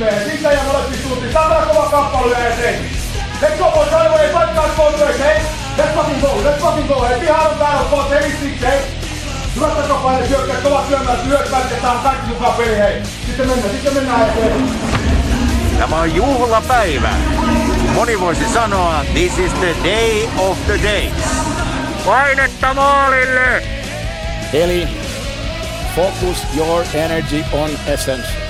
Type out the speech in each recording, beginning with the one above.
Siitä ja molempi suuntiin. Saatana kova kamppailu ja eteen. Let's go boys, right away, fight guys, go to hey. Let's fucking go, let's fucking go, hey. Pihaan on täällä, boys, hey, six, hey. Hyvät takapaine hyökkäät, kovat syömään, hyökkäät, ja saa kaikki mukaan peli, hei. Sitten mennään, sitten mennään eteen. Tämä on juhlapäivä. Moni voisi sanoa, this is the day of the days. Painetta maalille! Eli focus your energy on essence.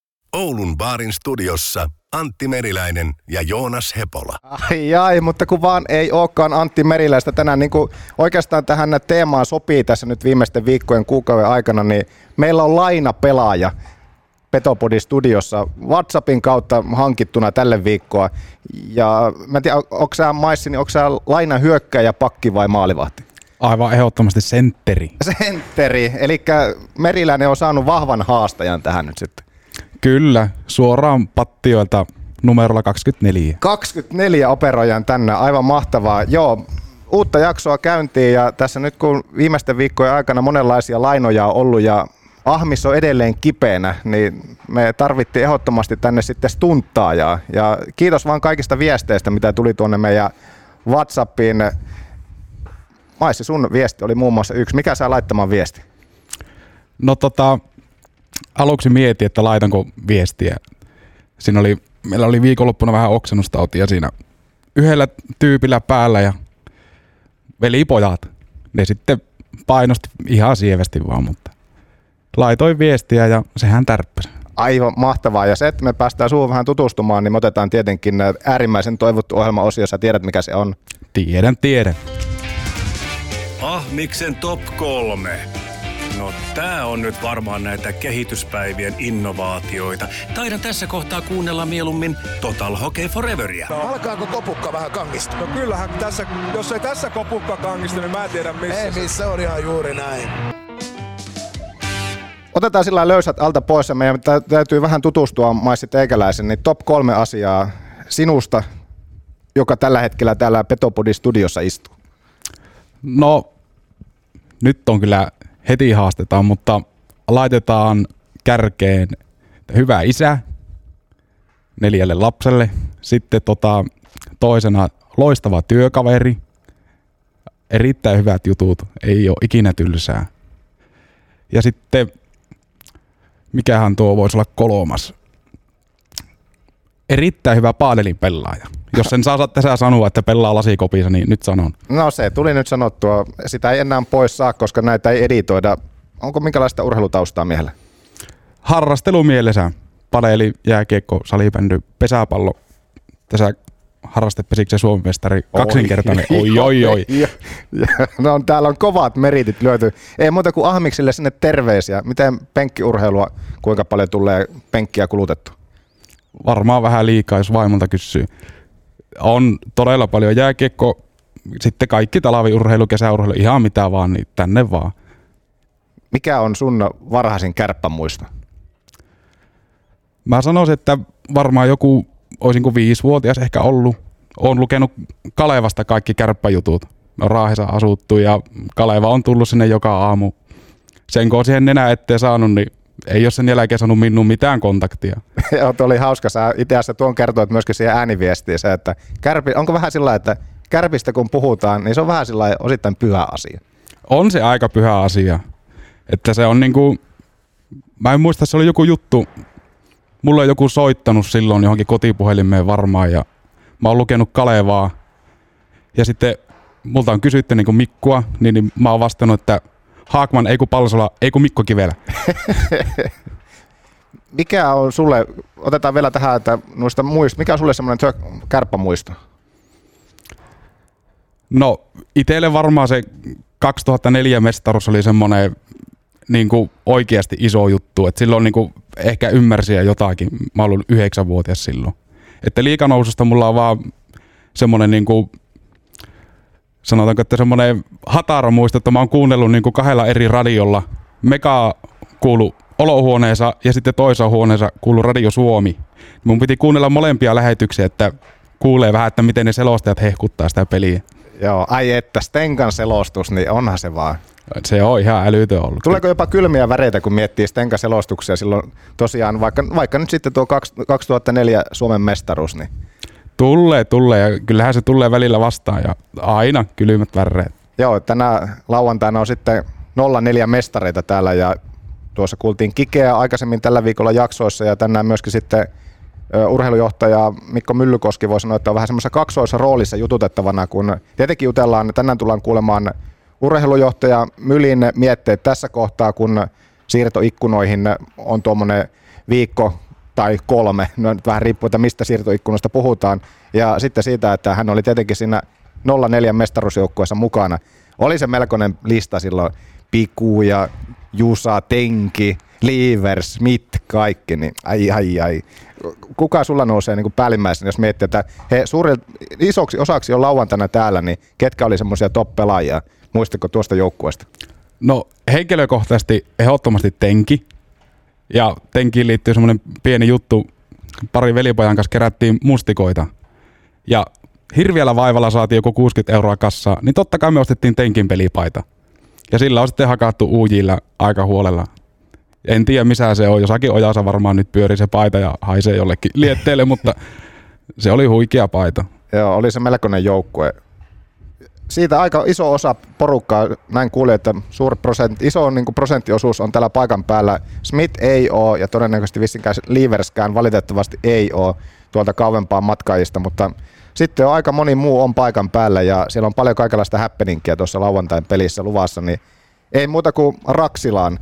Oulun baarin studiossa Antti Meriläinen ja Joonas Hepola. Ai ai, mutta kun vaan ei olekaan Antti Meriläistä tänään, niin kuin oikeastaan tähän teemaan sopii tässä nyt viimeisten viikkojen kuukauden aikana, niin meillä on laina pelaaja Petopodin studiossa WhatsAppin kautta hankittuna tälle viikkoa. Ja mä en tiedä, onko sä Maissi, niin onko sä laina hyökkäjä, pakki vai maalivahti? Aivan ehdottomasti sentteri. Sentteri, eli Meriläinen on saanut vahvan haastajan tähän nyt sitten. Kyllä, suoraan pattioilta numerolla 24. 24 operoijan tänne, aivan mahtavaa. Joo, uutta jaksoa käyntiin ja tässä nyt kun viimeisten viikkojen aikana monenlaisia lainoja on ollut ja Ahmis on edelleen kipeänä, niin me tarvittiin ehdottomasti tänne sitten stunttaajaa. Ja kiitos vaan kaikista viesteistä, mitä tuli tuonne meidän Whatsappiin. Maissi, sun viesti oli muun muassa yksi. Mikä saa laittamaan viesti? No tota, aluksi mietin, että laitanko viestiä. Siinä oli, meillä oli viikonloppuna vähän oksennustautia siinä yhdellä tyypillä päällä ja velipojat. Ne sitten painosti ihan sievästi vaan, mutta laitoin viestiä ja sehän tärppäsi. Aivan mahtavaa. Ja se, että me päästään suun vähän tutustumaan, niin me otetaan tietenkin äärimmäisen toivottu ohjelma-osio. Sä tiedät, mikä se on. Tiedän, tiedän. Ahmiksen top kolme. No tää on nyt varmaan näitä kehityspäivien innovaatioita. Taidan tässä kohtaa kuunnella mieluummin Total Hockey Foreveria. Alkaako kopukka vähän kangista? No kyllähän tässä, jos ei tässä kopukka kangista, niin mä en tiedä missä. Ei missä, on ihan juuri näin. Otetaan sillä löysät alta pois ja meidän tä- täytyy vähän tutustua Maissi Teikäläisen, niin top kolme asiaa sinusta, joka tällä hetkellä täällä Petopodin studiossa istuu. No, nyt on kyllä heti haastetaan, mutta laitetaan kärkeen hyvä isä neljälle lapselle. Sitten tota, toisena loistava työkaveri. Erittäin hyvät jutut, ei ole ikinä tylsää. Ja sitten, mikähän tuo voisi olla kolmas? Erittäin hyvä paadelin pelaaja. Jos sen saa tässä sanoa, että pelaa lasikopissa, niin nyt sanon. No se tuli nyt sanottua. Sitä ei enää pois saa, koska näitä ei editoida. Onko minkälaista urheilutaustaa miehellä? harrastelumielessä padeli, jääkiekko, salibändy, pesäpallo. Tässä harrastepesiksen Suomen mestari, kaksinkertainen. Oi, oi, oi. Ja, ja, no, täällä on kovat meritit lyöty. Ei muuta kuin Ahmiksille sinne terveisiä. Miten penkkiurheilua, kuinka paljon tulee penkkiä kulutettu? Varmaan vähän liikaa, jos vaimolta kysyy. On todella paljon jääkiekko, sitten kaikki talviurheilu, kesäurheilu, ihan mitä vaan, niin tänne vaan. Mikä on sun varhaisin kärppämuisto? Mä sanoisin, että varmaan joku, olisinko viisivuotias ehkä ollut. Olen lukenut Kalevasta kaikki kärppäjutut. On Raahessa asuttu ja Kaleva on tullut sinne joka aamu. Sen kun on siihen nenä ettei saanut, niin ei ole sen jälkeen saanut minun mitään kontaktia. Joo, tuo oli hauska. Sä itse asiassa tuon kertoit myöskin siihen ääniviestiin se, että kärpi, onko vähän sillä että kärpistä kun puhutaan, niin se on vähän sillä osittain pyhä asia. On se aika pyhä asia. Että se on niinku, mä en muista, se oli joku juttu, mulla on joku soittanut silloin johonkin kotipuhelimeen varmaan ja mä oon lukenut Kalevaa Ja sitten multa on kysytty niin Mikkua, niin, niin mä oon vastannut, että Haakman, ei kun Palsola, ei kun Mikko Kivelä. Mikä on sulle, otetaan vielä tähän, että noista muista, mikä on sulle semmoinen kärppämuisto? No itselle varmaan se 2004 mestaruus oli semmoinen niin kuin oikeasti iso juttu, että silloin niin kuin ehkä ymmärsi jotakin. Mä olin yhdeksänvuotias silloin. Että liikanoususta mulla on vaan semmoinen niin kuin, sanotaanko, että semmoinen hatara muisto, että mä oon kuunnellut niin kuin kahdella eri radiolla. Mega kuulu olohuoneessa ja sitten toisessa huoneessa kuulu Radio Suomi. Mun piti kuunnella molempia lähetyksiä, että kuulee vähän, että miten ne selostajat hehkuttaa sitä peliä. Joo, ai että Stenkan selostus, niin onhan se vaan. Se on ihan älytön ollut. Tuleeko jopa kylmiä väreitä, kun miettii Stenkan selostuksia silloin tosiaan, vaikka, vaikka nyt sitten tuo 2004 Suomen mestaruus, niin Tulee, tulee ja kyllähän se tulee välillä vastaan ja aina kylmät väreet. Joo, tänä lauantaina on sitten 04 mestareita täällä ja tuossa kuultiin Kikeä aikaisemmin tällä viikolla jaksoissa ja tänään myöskin sitten urheilujohtaja Mikko Myllykoski voi sanoa, että on vähän semmoisessa kaksoissa roolissa jututettavana, kun tietenkin jutellaan, tänään tullaan kuulemaan urheilujohtaja Mylin mietteet tässä kohtaa, kun siirtoikkunoihin on tuommoinen viikko tai kolme, no vähän riippuu, että mistä siirtoikkunasta puhutaan, ja sitten siitä, että hän oli tietenkin siinä 04 mestaruusjoukkueessa mukana. Oli se melkoinen lista silloin, Piku ja Jusa, Tenki, Lever, Smith, kaikki, niin ai ai ai. Kuka sulla nousee niin päällimmäisenä, jos miettii, että he suurin, isoksi osaksi on lauantaina täällä, niin ketkä oli semmoisia top-pelaajia? Muistatko tuosta joukkueesta? No henkilökohtaisesti ehdottomasti Tenki. Ja Tenkiin liittyy semmoinen pieni juttu. Pari velipojan kanssa kerättiin mustikoita. Ja hirviällä vaivalla saatiin joku 60 euroa kassaa, niin totta kai me ostettiin Tenkin pelipaita. Ja sillä on sitten hakattu uujilla aika huolella. En tiedä missä se on, jossakin ojassa varmaan nyt pyörii se paita ja haisee jollekin lietteelle, mutta se oli huikea paita. Joo, oli se melkoinen joukkue. Siitä aika iso osa porukkaa, näin kuulin, että suuri prosent, iso niin kuin prosenttiosuus on tällä paikan päällä. Smith ei ole ja todennäköisesti vissinkään Leaverskään valitettavasti ei ole tuolta kauempaa matkaajista, mutta sitten on aika moni muu on paikan päällä ja siellä on paljon kaikenlaista happeningia tuossa lauantain pelissä luvassa, niin ei muuta kuin Raksilaan.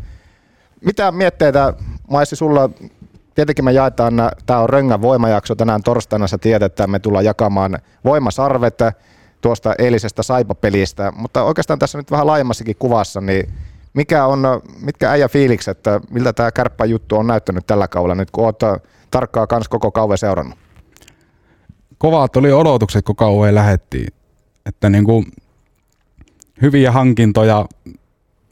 Mitä mietteitä, Maissi, sulla Tietenkin me jaetaan, tämä on Röngän voimajakso tänään torstaina, sä tiedät, että me tullaan jakamaan voimasarvet tuosta eilisestä Saipa-pelistä, mutta oikeastaan tässä nyt vähän laajemmassakin kuvassa, niin mikä on, mitkä äijä fiilikset, että miltä tämä kärppä juttu on näyttänyt tällä kaudella nyt, kun olet tarkkaa kans koko kauan seurannut? Kovat oli odotukset, kun kauan lähettiin. Että niin kuin hyviä hankintoja,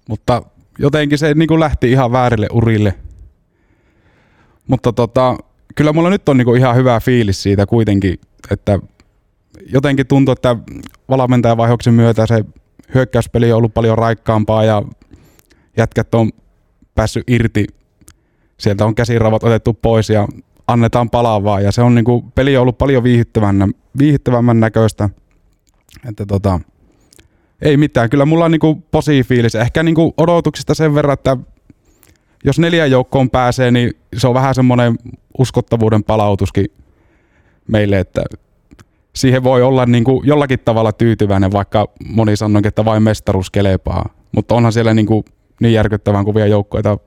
mutta jotenkin se niin kuin lähti ihan väärille urille. Mutta tota, kyllä mulla nyt on niin kuin ihan hyvä fiilis siitä kuitenkin, että jotenkin tuntuu, että valmentajavaihoksen myötä se hyökkäyspeli on ollut paljon raikkaampaa ja jätkät on päässyt irti. Sieltä on käsiravat otettu pois ja annetaan palavaa ja se on niinku, peli on ollut paljon viihyttävämmän, viihyttävämmän näköistä. Että tota, ei mitään, kyllä mulla on niinku fiilis. Ehkä niinku odotuksista sen verran, että jos neljän joukkoon pääsee, niin se on vähän semmoinen uskottavuuden palautuskin meille, että siihen voi olla niin kuin jollakin tavalla tyytyväinen, vaikka moni sanoo, että vain mestaruus kelepaa. Mutta onhan siellä niin, kuin niin järkyttävän kuvia joukkoita,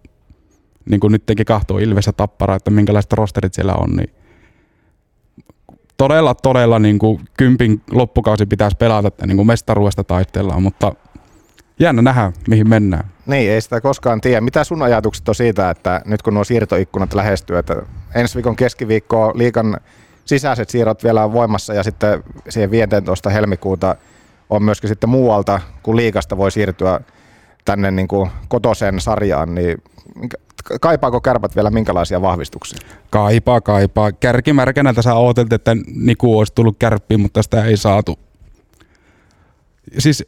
niin kuin nytkin kahtoo Ilves ja Tappara, että minkälaiset rosterit siellä on, niin todella, todella niin kuin kympin loppukausi pitäisi pelata, että niin kuin mestaruudesta taistellaan, mutta jännä nähdä, mihin mennään. Niin, ei sitä koskaan tiedä. Mitä sun ajatukset on siitä, että nyt kun nuo siirtoikkunat lähestyy, että ensi viikon keskiviikko liikan sisäiset siirrot vielä voimassa ja sitten siihen 15. helmikuuta on myöskin sitten muualta kuin liikasta voi siirtyä tänne niin kuin kotosen sarjaan, niin kaipaako kärpät vielä minkälaisia vahvistuksia? Kaipaa, kaipaa. Kärkimärkänä tässä odoteltiin, että Niku olisi tullut kärppiin, mutta sitä ei saatu. Siis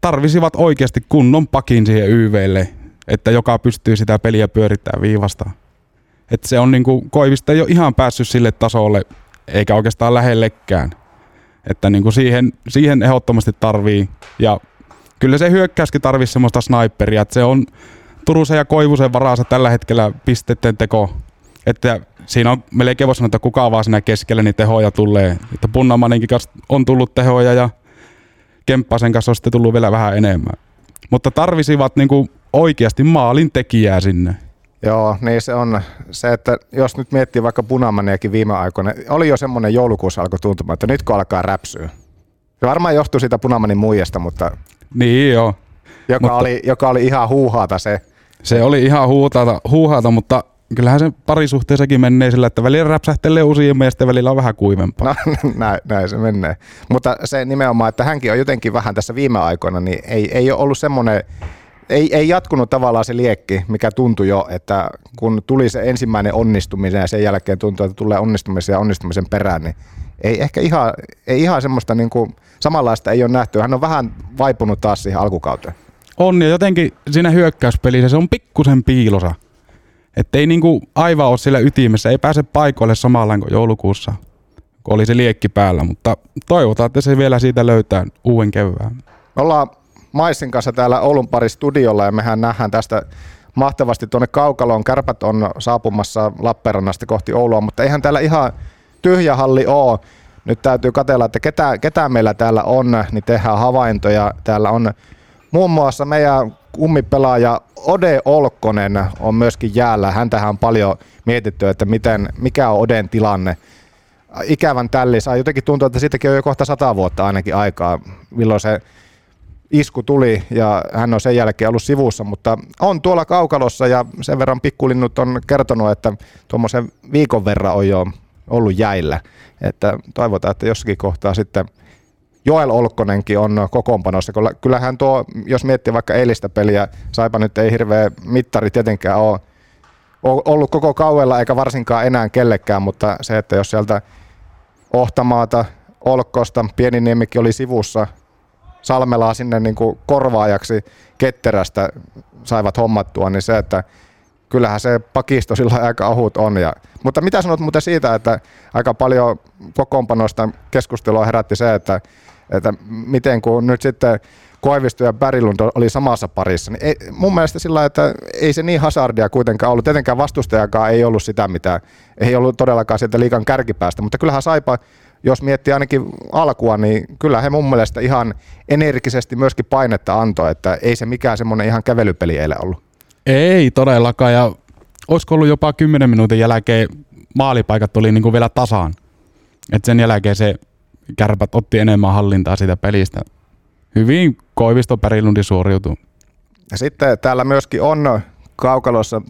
tarvisivat oikeasti kunnon pakin siihen YVlle, että joka pystyy sitä peliä pyörittämään viivasta. Että se on niinku, Koivista ei ole ihan päässyt sille tasolle, eikä oikeastaan lähellekään. Että niinku siihen, siihen ehdottomasti tarvii. Ja kyllä se hyökkäyskin tarvii semmoista sniperia, että se on Turusen ja Koivusen varassa tällä hetkellä pisteiden teko. Että siinä on melkein voi sanoa, että kuka vaan siinä keskellä niin tehoja tulee. Että Punnamanenkin kanssa on tullut tehoja ja Kemppasen kanssa on sitten tullut vielä vähän enemmän. Mutta tarvisivat niinku oikeasti maalin tekijää sinne. Joo, niin se on se, että jos nyt miettii vaikka punamaniakin viime aikoina, oli jo semmoinen joulukuussa alkoi tuntumaan, että nyt kun alkaa räpsyä. Se varmaan johtuu siitä punamanin muijasta, mutta Niin joo. joka, Mutta- oli, joka oli ihan huuhaata se. Se oli ihan huuhaata, huuhaata mutta kyllähän se parisuhteessakin menee sillä, että välillä räpsähtelee uusia ja sitten välillä on vähän kuivempaa. No näin, näin se menee. Mutta se nimenomaan, että hänkin on jotenkin vähän tässä viime aikoina, niin ei, ei ole ollut semmoinen, ei, ei jatkunut tavallaan se liekki, mikä tuntui jo, että kun tuli se ensimmäinen onnistuminen ja sen jälkeen tuntui, että tulee onnistumisen ja onnistumisen perään, niin ei ehkä ihan, ei ihan semmoista niin kuin, samanlaista ei ole nähty. Hän on vähän vaipunut taas siihen alkukauteen. On ja jotenkin siinä hyökkäyspelissä se on pikkusen piilosa. Että ei niinku aivan ole siellä ytimessä, ei pääse paikoille samalla kuin joulukuussa, kun oli se liekki päällä, mutta toivotaan, että se vielä siitä löytää uuden kevään. Me ollaan Maissin kanssa täällä Oulun pari studiolla ja mehän nähdään tästä mahtavasti tuonne Kaukaloon. Kärpät on saapumassa Lappeenrannasta kohti Oulua, mutta eihän täällä ihan tyhjä halli ole. Nyt täytyy katella, että ketä, ketä meillä täällä on, niin tehdään havaintoja. Täällä on muun muassa meidän kummipelaaja Ode Olkkonen on myöskin jäällä. Häntähän on paljon mietitty, että miten, mikä on Oden tilanne ikävän tälli. Saa jotenkin tuntua, että siitäkin on jo kohta sata vuotta ainakin aikaa, milloin se isku tuli ja hän on sen jälkeen ollut sivussa, mutta on tuolla kaukalossa ja sen verran pikkulinnut on kertonut, että tuommoisen viikon verran on jo ollut jäillä. Että toivotaan, että jossakin kohtaa sitten Joel Olkkonenkin on kokoonpanossa. Kyllä- Kyllähän tuo, jos miettii vaikka eilistä peliä, Saipa nyt ei hirveä mittari tietenkään ole ollut koko kauella eikä varsinkaan enää kellekään, mutta se, että jos sieltä Ohtamaata, Olkkosta, Pieniniemikin oli sivussa, Salmelaa sinne niin kuin korvaajaksi ketterästä saivat hommattua, niin se, että kyllähän se pakisto sillä aika ohut on. Ja, mutta mitä sanot muuten siitä, että aika paljon kokoonpanoista keskustelua herätti se, että, että miten kun nyt sitten Koivisto ja Berglund oli samassa parissa, niin ei, mun mielestä sillä että ei se niin hazardia kuitenkaan ollut. Tietenkään vastustajakaan ei ollut sitä, mitä ei ollut todellakaan sieltä liikan kärkipäästä, mutta kyllähän Saipa, jos miettii ainakin alkua, niin kyllä he mun mielestä ihan energisesti myöskin painetta antoi, että ei se mikään semmoinen ihan kävelypeli eilen ollut. Ei todellakaan ja olisiko ollut jopa 10 minuutin jälkeen maalipaikat tuli niinku vielä tasaan. Et sen jälkeen se kärpät otti enemmän hallintaa siitä pelistä. Hyvin Koivisto Pärilundi suoriutui. Ja sitten täällä myöskin on kaukalossa,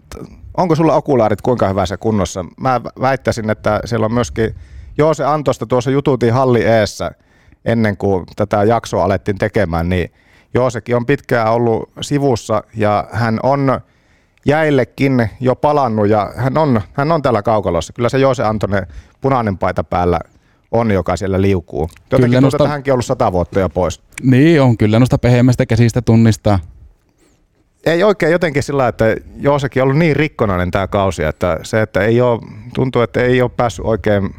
onko sulla okulaarit kuinka hyvässä kunnossa? Mä väittäisin, että siellä on myöskin Joose Antosta tuossa jututin halli eessä ennen kuin tätä jaksoa alettiin tekemään, niin Joosekin on pitkään ollut sivussa ja hän on jäillekin jo palannut ja hän on, hän on täällä kaukalossa. Kyllä se Joose Antonen punainen paita päällä on, joka siellä liukuu. Jotenkin Kyllä nosta- hänkin on ollut sata vuotta jo pois. Niin on, kyllä noista pehmeistä käsistä tunnistaa. ei oikein jotenkin sillä, että Joosekin on ollut niin rikkonainen tämä kausi, että se, että ei ole, tuntuu, että ei ole päässyt oikein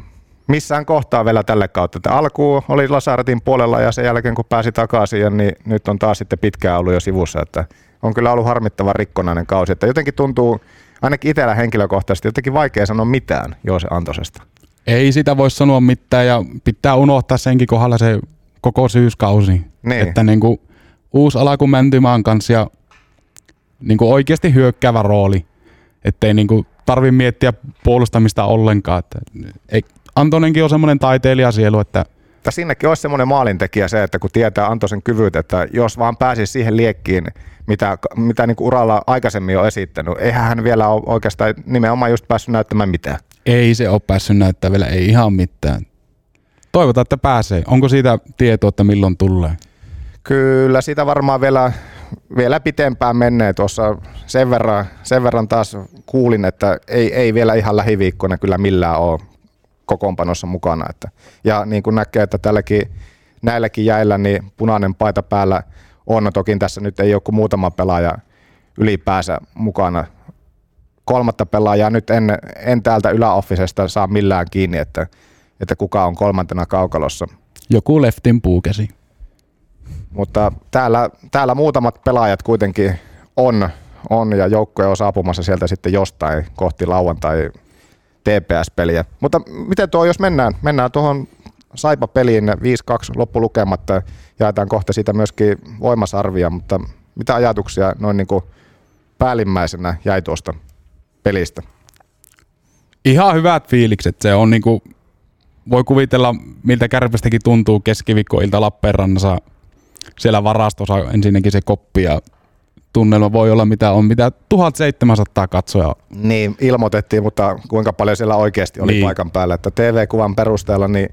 missään kohtaa vielä tälle kautta. Että alkuun oli Lasaretin puolella ja sen jälkeen kun pääsi takaisin, niin nyt on taas sitten pitkään ollut jo sivussa. Että on kyllä ollut harmittava rikkonainen kausi. Että jotenkin tuntuu ainakin itsellä henkilökohtaisesti jotenkin vaikea sanoa mitään Joose Antosesta. Ei sitä voi sanoa mitään ja pitää unohtaa senkin kohdalla se koko syyskausi. Niin. Että niinku uusi alku Mäntymaan kanssa ja niinku oikeasti hyökkäävä rooli. Ettei niinku tarvi miettiä puolustamista ollenkaan. Että ei, Antonenkin on semmoinen taiteilijasielu, että Mutta sinnekin olisi semmoinen maalintekijä se, että kun tietää Antosen kyvyt, että jos vaan pääsisi siihen liekkiin, mitä, mitä niin uralla aikaisemmin on esittänyt, eihän hän vielä ole oikeastaan nimenomaan just päässyt näyttämään mitään. ei se ole päässyt näyttää vielä, ei ihan mitään. Toivotaan, että pääsee. Onko siitä tietoa, että milloin tulee? Kyllä sitä varmaan vielä, vielä pitempään menee tuossa sen verran, sen verran taas kuulin, että ei, ei vielä ihan lähiviikkoina kyllä millään ole kokoonpanossa mukana. Että, ja niin kuin näkee, että tälläkin, näilläkin jäillä niin punainen paita päällä on. Toki tässä nyt ei ole kuin muutama pelaaja ylipäänsä mukana. Kolmatta pelaajaa nyt en, en täältä yläoffisesta saa millään kiinni, että, että kuka on kolmantena kaukalossa. Joku leftin puukäsi. Mutta täällä, täällä muutamat pelaajat kuitenkin on, on ja joukkue on saapumassa sieltä sitten jostain kohti lauantai TPS-peliä. Mutta miten tuo, jos mennään, mennään tuohon Saipa peliin 5-2 loppulukematta. Jaetaan kohta siitä myöskin voimasarvia, mutta mitä ajatuksia noin niin kuin päällimmäisenä jäi tuosta pelistä? Ihan hyvät fiilikset. Se on niinku, voi kuvitella, miltä kärpästäkin tuntuu keskiviikkoilta Lappeenrannassa. Siellä varastossa ensinnäkin se koppi ja tunnelma voi olla mitä on, mitä 1700 katsoja. Niin, ilmoitettiin, mutta kuinka paljon siellä oikeasti oli niin. paikan päällä. Että TV-kuvan perusteella niin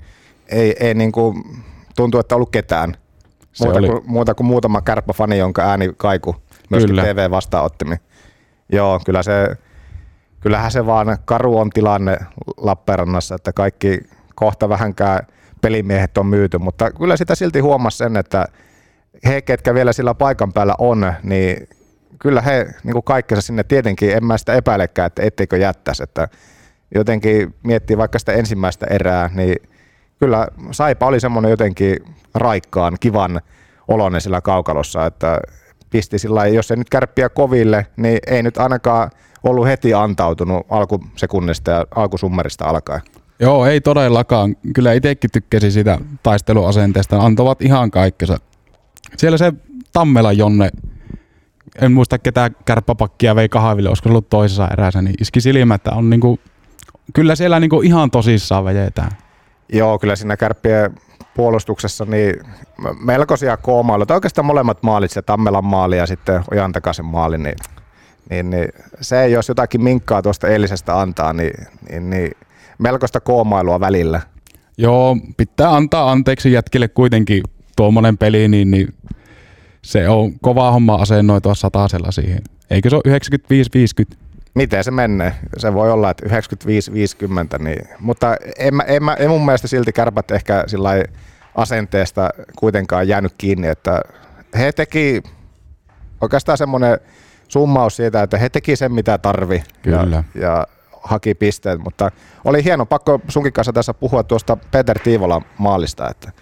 ei, ei niin kuin, tuntu, että ollut ketään. Muuta, oli. kuin, muuta kuin muutama kärppäfani, jonka ääni kaiku myöskin kyllä. TV-vastaanottimi. Joo, kyllä se, kyllähän se vaan karu on tilanne Lappeenrannassa, että kaikki kohta vähänkään pelimiehet on myyty, mutta kyllä sitä silti huomasi sen, että he, ketkä vielä sillä paikan päällä on, niin kyllä he niin kuin kaikkensa sinne tietenkin, en mä sitä epäilekään, että etteikö jättäisi, että jotenkin miettii vaikka sitä ensimmäistä erää, niin kyllä Saipa oli semmoinen jotenkin raikkaan, kivan oloinen sillä kaukalossa, että pisti sillä jos ei nyt kärppiä koville, niin ei nyt ainakaan ollut heti antautunut alkusekunnista ja alkusummerista alkaen. Joo, ei todellakaan. Kyllä itsekin tykkäsin sitä taisteluasenteesta. Antavat ihan kaikkensa. Siellä se Tammela Jonne, en muista ketään kärppäpakkia vei kahville, olisiko ollut toisessa erässä, niin iski silmä, että on niinku, kyllä siellä niinku ihan tosissaan vejetään. Joo, kyllä siinä kärppien puolustuksessa niin melkoisia koomailuita. Oikeastaan molemmat maalit, se Tammelan maali ja sitten Ojan takaisin maali, niin, niin, niin se jos jotakin minkkaa tuosta eilisestä antaa, niin, niin, niin melkoista koomailua välillä. Joo, pitää antaa anteeksi jätkille kuitenkin tuommoinen peli, niin, niin se on kova homma asennoitua satasella siihen. Eikö se ole 95-50? Miten se menee? Se voi olla, että 95-50, niin, mutta en, mä, en, mä, en mun mielestä silti kärpät ehkä sillä asenteesta kuitenkaan jäänyt kiinni, että he teki oikeastaan semmoinen summaus siitä, että he teki sen mitä tarvi Kyllä. Ja, ja haki pisteet, mutta oli hieno, pakko sunkin kanssa tässä puhua tuosta Peter Tiivolan maalista, että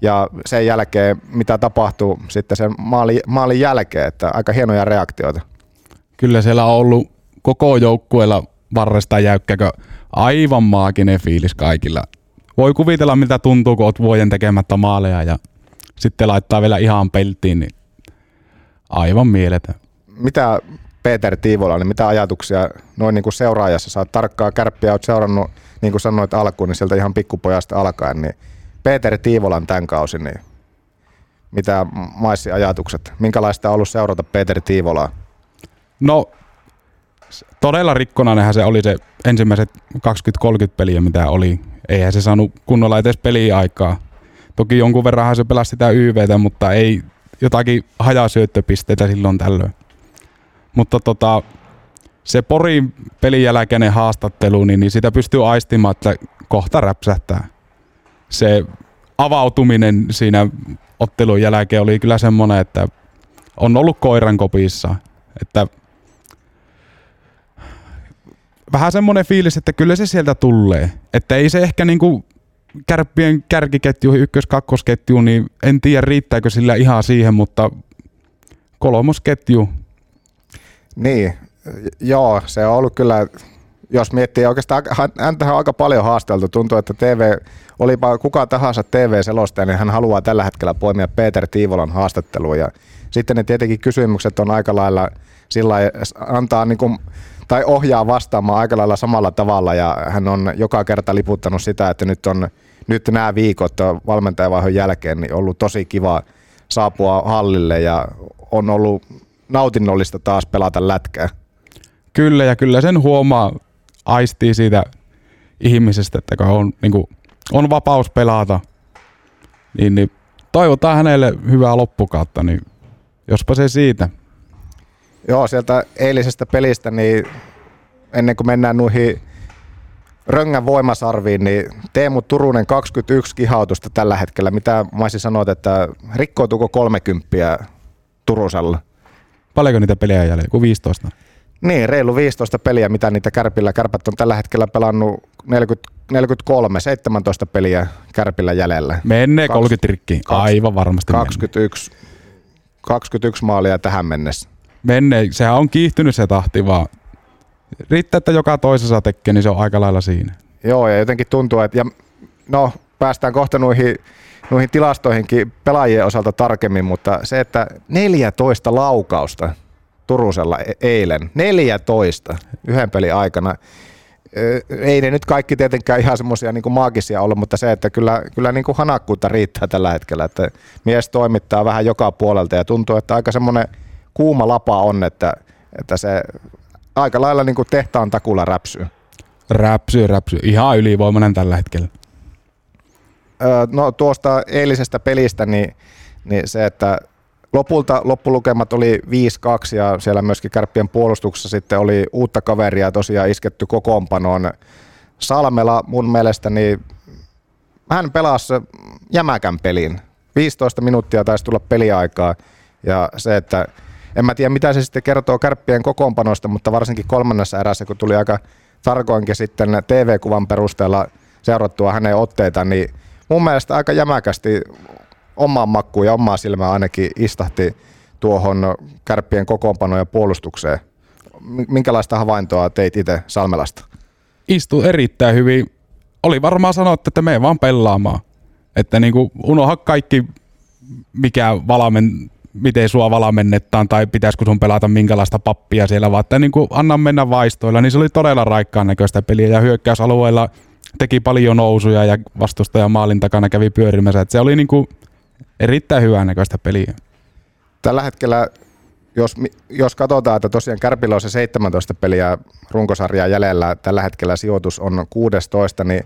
ja sen jälkeen, mitä tapahtuu sitten sen maali, maalin jälkeen, että aika hienoja reaktioita. Kyllä siellä on ollut koko joukkueella varresta jäykkäkö aivan maaginen fiilis kaikilla. Voi kuvitella, miltä tuntuu, kun oot vuoden tekemättä maaleja ja sitten laittaa vielä ihan peltiin, niin aivan mieletön. Mitä Peter Tiivola, niin mitä ajatuksia noin niin kuin seuraajassa? Sä oot tarkkaa kärppiä, oot seurannut, niin kuin sanoit alkuun, niin sieltä ihan pikkupojasta alkaen, niin Peter Tiivolan tämän kausi, niin mitä maissi ajatukset? Minkälaista on ollut seurata Peter Tiivolaa? No, todella rikkonainenhan se oli se ensimmäiset 20-30 peliä, mitä oli. Eihän se saanut kunnolla edes peliaikaa. Toki jonkun verran se pelasi sitä YVtä, mutta ei jotakin hajasyöttöpisteitä silloin tällöin. Mutta tota, se Porin pelin jälkeinen haastattelu, niin, niin sitä pystyy aistimaan, että kohta räpsähtää. Se avautuminen siinä ottelun jälkeen oli kyllä semmoinen, että on ollut koiran kopissa. Että vähän semmoinen fiilis, että kyllä se sieltä tulee. Että ei se ehkä niinku kärppien kärkiketju, ykkös-kakkosketju, niin en tiedä riittääkö sillä ihan siihen, mutta kolmosketju. Niin, joo, se on ollut kyllä, jos miettii oikeastaan, häntä on aika paljon haasteltu. Tuntuu, että TV, olipa kuka tahansa TV-selostaja, niin hän haluaa tällä hetkellä poimia Peter Tiivolan haastatteluun. Ja sitten ne tietenkin kysymykset on aika lailla sillä antaa niin kuin tai ohjaa vastaamaan aika lailla samalla tavalla ja hän on joka kerta liputtanut sitä, että nyt on nyt nämä viikot valmentajavaihon jälkeen niin ollut tosi kiva saapua hallille ja on ollut nautinnollista taas pelata lätkää. Kyllä ja kyllä sen huomaa, aistii siitä ihmisestä, että on, niin kuin, on vapaus pelata, niin, niin toivotaan hänelle hyvää loppukautta, niin jospa se siitä. Joo, sieltä eilisestä pelistä, niin ennen kuin mennään noihin Röngän voimasarviin, niin Teemu Turunen 21 kihautusta tällä hetkellä. Mitä Maisi sanoit, että rikkoutuuko 30 Turusella? Paljonko niitä pelejä jäljellä? Joku 15? Niin, reilu 15 peliä, mitä niitä Kärpillä. Kärpät on tällä hetkellä pelannut 40, 43, 17 peliä Kärpillä jäljellä. Menee 30 rikki, aivan varmasti 21, 21 maalia tähän mennessä menee. Sehän on kiihtynyt se tahti vaan. Riittää, että joka toisessa tekee, niin se on aika lailla siinä. Joo, ja jotenkin tuntuu, että ja, no, päästään kohta noihin, noihin tilastoihinkin pelaajien osalta tarkemmin, mutta se, että 14 laukausta Turusella e- eilen, 14 yhden pelin aikana, ei ne nyt kaikki tietenkään ihan semmoisia niin maagisia ole, mutta se, että kyllä, kyllä niin kuin hanakkuutta riittää tällä hetkellä, että mies toimittaa vähän joka puolelta ja tuntuu, että aika semmoinen kuuma lapa on, että, että se aika lailla niin kuin tehtaan takulla räpsyy. Räpsyy, räpsyy. Ihan ylivoimainen tällä hetkellä. No tuosta eilisestä pelistä, niin, niin se, että lopulta loppulukemat oli 5-2 ja siellä myöskin kärppien puolustuksessa sitten oli uutta kaveria tosiaan isketty kokoonpanoon. Salmela mun mielestäni, hän pelasi jämäkän pelin. 15 minuuttia taisi tulla peliaikaa ja se, että en mä tiedä mitä se sitten kertoo kärppien kokoonpanosta, mutta varsinkin kolmannessa erässä, kun tuli aika tarkoinkin sitten TV-kuvan perusteella seurattua hänen otteita, niin mun mielestä aika jämäkästi omaan makkuun ja omaa silmää ainakin istahti tuohon kärppien kokoonpanoon ja puolustukseen. Minkälaista havaintoa teit itse Salmelasta? Istu erittäin hyvin. Oli varmaan sanottu, että me vaan pelaamaan. Että niinku unoha kaikki, mikä valamen, miten sua valamennetaan tai pitäisikö sun pelata minkälaista pappia siellä, vaan että niinku anna mennä vaistoilla. Niin se oli todella raikkaan näköistä peliä ja hyökkäysalueella teki paljon nousuja ja vastustaja maalin takana kävi pyörimässä. Et se oli niinku erittäin hyvää näköistä peliä. Tällä hetkellä, jos, jos katsotaan, että tosiaan Kärpillä on se 17 peliä runkosarjaa jäljellä, tällä hetkellä sijoitus on 16, niin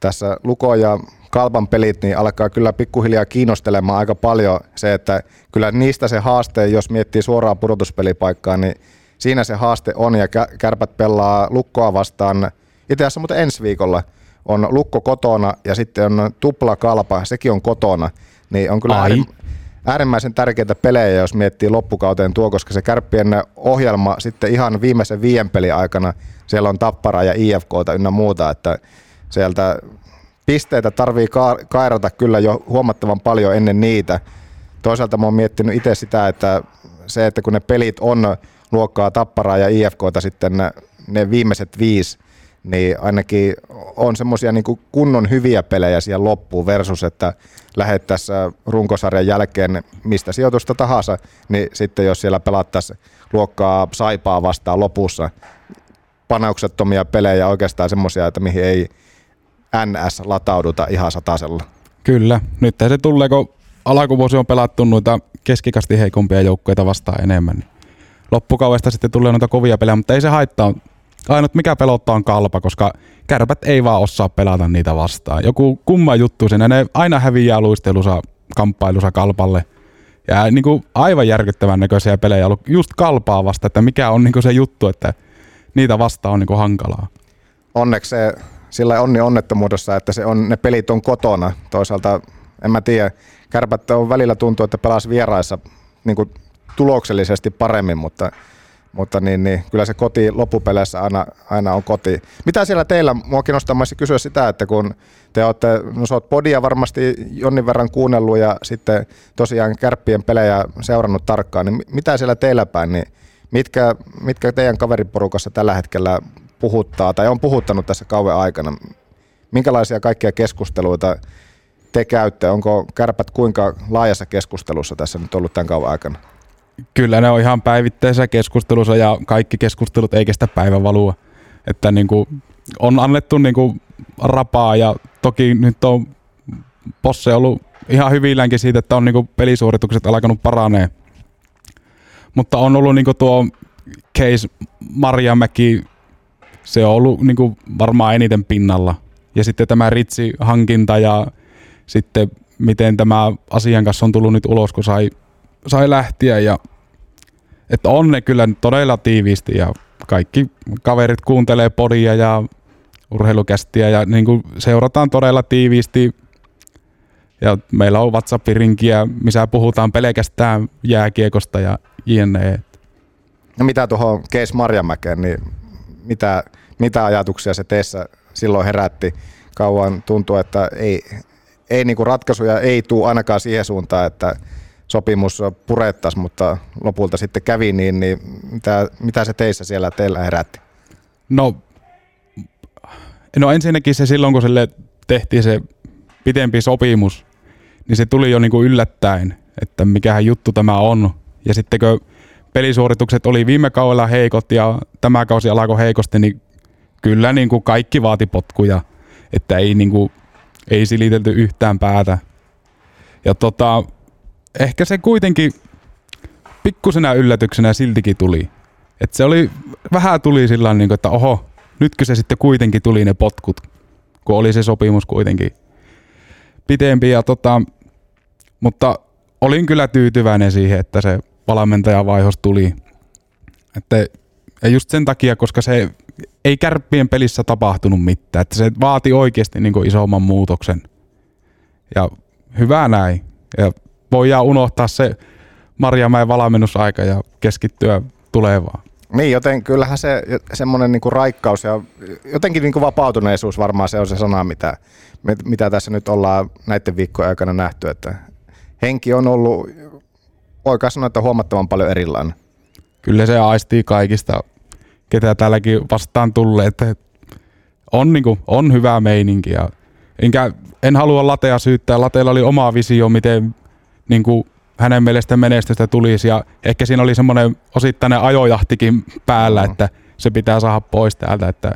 tässä Luko ja Kalpan pelit niin alkaa kyllä pikkuhiljaa kiinnostelemaan aika paljon se, että kyllä niistä se haaste, jos miettii suoraan pudotuspelipaikkaa, niin siinä se haaste on ja kärpät pelaa Lukkoa vastaan itse asiassa mutta ensi viikolla on Lukko kotona ja sitten on tupla kalpa, sekin on kotona. Niin on kyllä Ai. äärimmäisen tärkeitä pelejä, jos miettii loppukauteen tuo, koska se kärppien ohjelma sitten ihan viimeisen viien pelin aikana, siellä on Tappara ja IFKta ynnä muuta, että sieltä pisteitä tarvii kairata kyllä jo huomattavan paljon ennen niitä. Toisaalta mä oon miettinyt itse sitä, että se, että kun ne pelit on luokkaa Tapparaa ja IFKta sitten ne, ne viimeiset viisi, niin ainakin on semmoisia niin kunnon hyviä pelejä siellä loppuun versus, että lähdet tässä runkosarjan jälkeen mistä sijoitusta tahansa, niin sitten jos siellä pelattaisiin luokkaa saipaa vastaan lopussa, panauksettomia pelejä oikeastaan semmoisia, että mihin ei NS latauduta ihan satasella. Kyllä. Nyt se tulee, kun alkuvuosi on pelattu noita keskikasti heikompia joukkoja vastaan enemmän. Niin loppukaudesta sitten tulee noita kovia pelejä, mutta ei se haittaa ainut mikä pelottaa on kalpa, koska kärpät ei vaan osaa pelata niitä vastaan. Joku kumma juttu sinne, ne aina häviää luistelussa, kamppailussa kalpalle. Ja niin kuin aivan järkyttävän näköisiä pelejä ollut just kalpaa vasta, että mikä on niin kuin se juttu, että niitä vastaan on niin kuin hankalaa. Onneksi se sillä onni onnettomuudessa, että se on, ne pelit on kotona. Toisaalta en mä tiedä, kärpät on välillä tuntuu, että pelas vieraissa niin kuin tuloksellisesti paremmin, mutta mutta niin, niin, kyllä se koti loppupeleissä aina, aina on koti. Mitä siellä teillä, mua kiinnostaa kysyä sitä, että kun te olette, no sä oot podia varmasti jonnin verran kuunnellut ja sitten tosiaan kärppien pelejä seurannut tarkkaan, niin mitä siellä teillä päin, niin mitkä, mitkä teidän kaveriporukassa tällä hetkellä puhuttaa tai on puhuttanut tässä kauan aikana? Minkälaisia kaikkia keskusteluita te käytte? Onko kärpät kuinka laajassa keskustelussa tässä nyt ollut tämän kauan aikana? Kyllä ne on ihan päivittäisessä keskustelussa ja kaikki keskustelut ei kestä päivänvalua. Että niin kuin on annettu niin kuin rapaa ja toki nyt on Posse ollut ihan hyvilläänkin siitä, että on niin kuin pelisuoritukset alkanut paranee. Mutta on ollut niin kuin tuo case Marjamäki, se on ollut niin kuin varmaan eniten pinnalla. Ja sitten tämä Ritsi-hankinta ja sitten miten tämä asian kanssa on tullut nyt ulos, kun sai sai lähtiä ja että on ne kyllä todella tiiviisti ja kaikki kaverit kuuntelee podia ja urheilukästiä ja niin kuin seurataan todella tiiviisti. Ja meillä on WhatsApp-rinkiä, missä puhutaan pelkästään jääkiekosta ja jne. No mitä tuohon Keis Marjamäkeen, niin mitä, mitä ajatuksia se teissä silloin herätti? Kauan tuntuu, että ei, ei niinku ratkaisuja ei tule ainakaan siihen suuntaan, että sopimus purettaisiin, mutta lopulta sitten kävi niin, niin mitä, mitä se teissä siellä teillä herätti? No, no ensinnäkin se silloin, kun sille tehtiin se pitempi sopimus, niin se tuli jo niin kuin yllättäen, että mikähän juttu tämä on. Ja sitten kun pelisuoritukset oli viime kaudella heikot ja tämä kausi alkoi heikosti, niin kyllä niin kuin kaikki vaati potkuja, että ei, niin kuin, ei silitelty yhtään päätä. Ja tota, ehkä se kuitenkin pikkusena yllätyksenä siltikin tuli. Et se oli, vähän tuli sillä niin että oho, nytkö se sitten kuitenkin tuli ne potkut, kun oli se sopimus kuitenkin pitempi. Ja tota, mutta olin kyllä tyytyväinen siihen, että se valmentajavaihos tuli. Että, ja just sen takia, koska se ei kärppien pelissä tapahtunut mitään. Että se vaati oikeasti niin isomman muutoksen. Ja hyvä näin. Ja voidaan unohtaa se Marjamäen valmennusaika ja keskittyä tulevaan. Niin, joten kyllähän se semmoinen niinku raikkaus ja jotenkin niinku vapautuneisuus varmaan se on se sana, mitä, mitä tässä nyt ollaan näiden viikkojen aikana nähty, että henki on ollut, oikein sanoa, että huomattavan paljon erilainen. Kyllä se aistii kaikista, ketä täälläkin vastaan tulee, että on, niinku, on hyvä meininki ja enkä, en halua Latea syyttää. Lateella oli oma visio, miten niinku, hänen mielestä menestystä tulisi ja ehkä siinä oli semmoinen osittainen ajojahtikin päällä, että se pitää saada pois täältä, että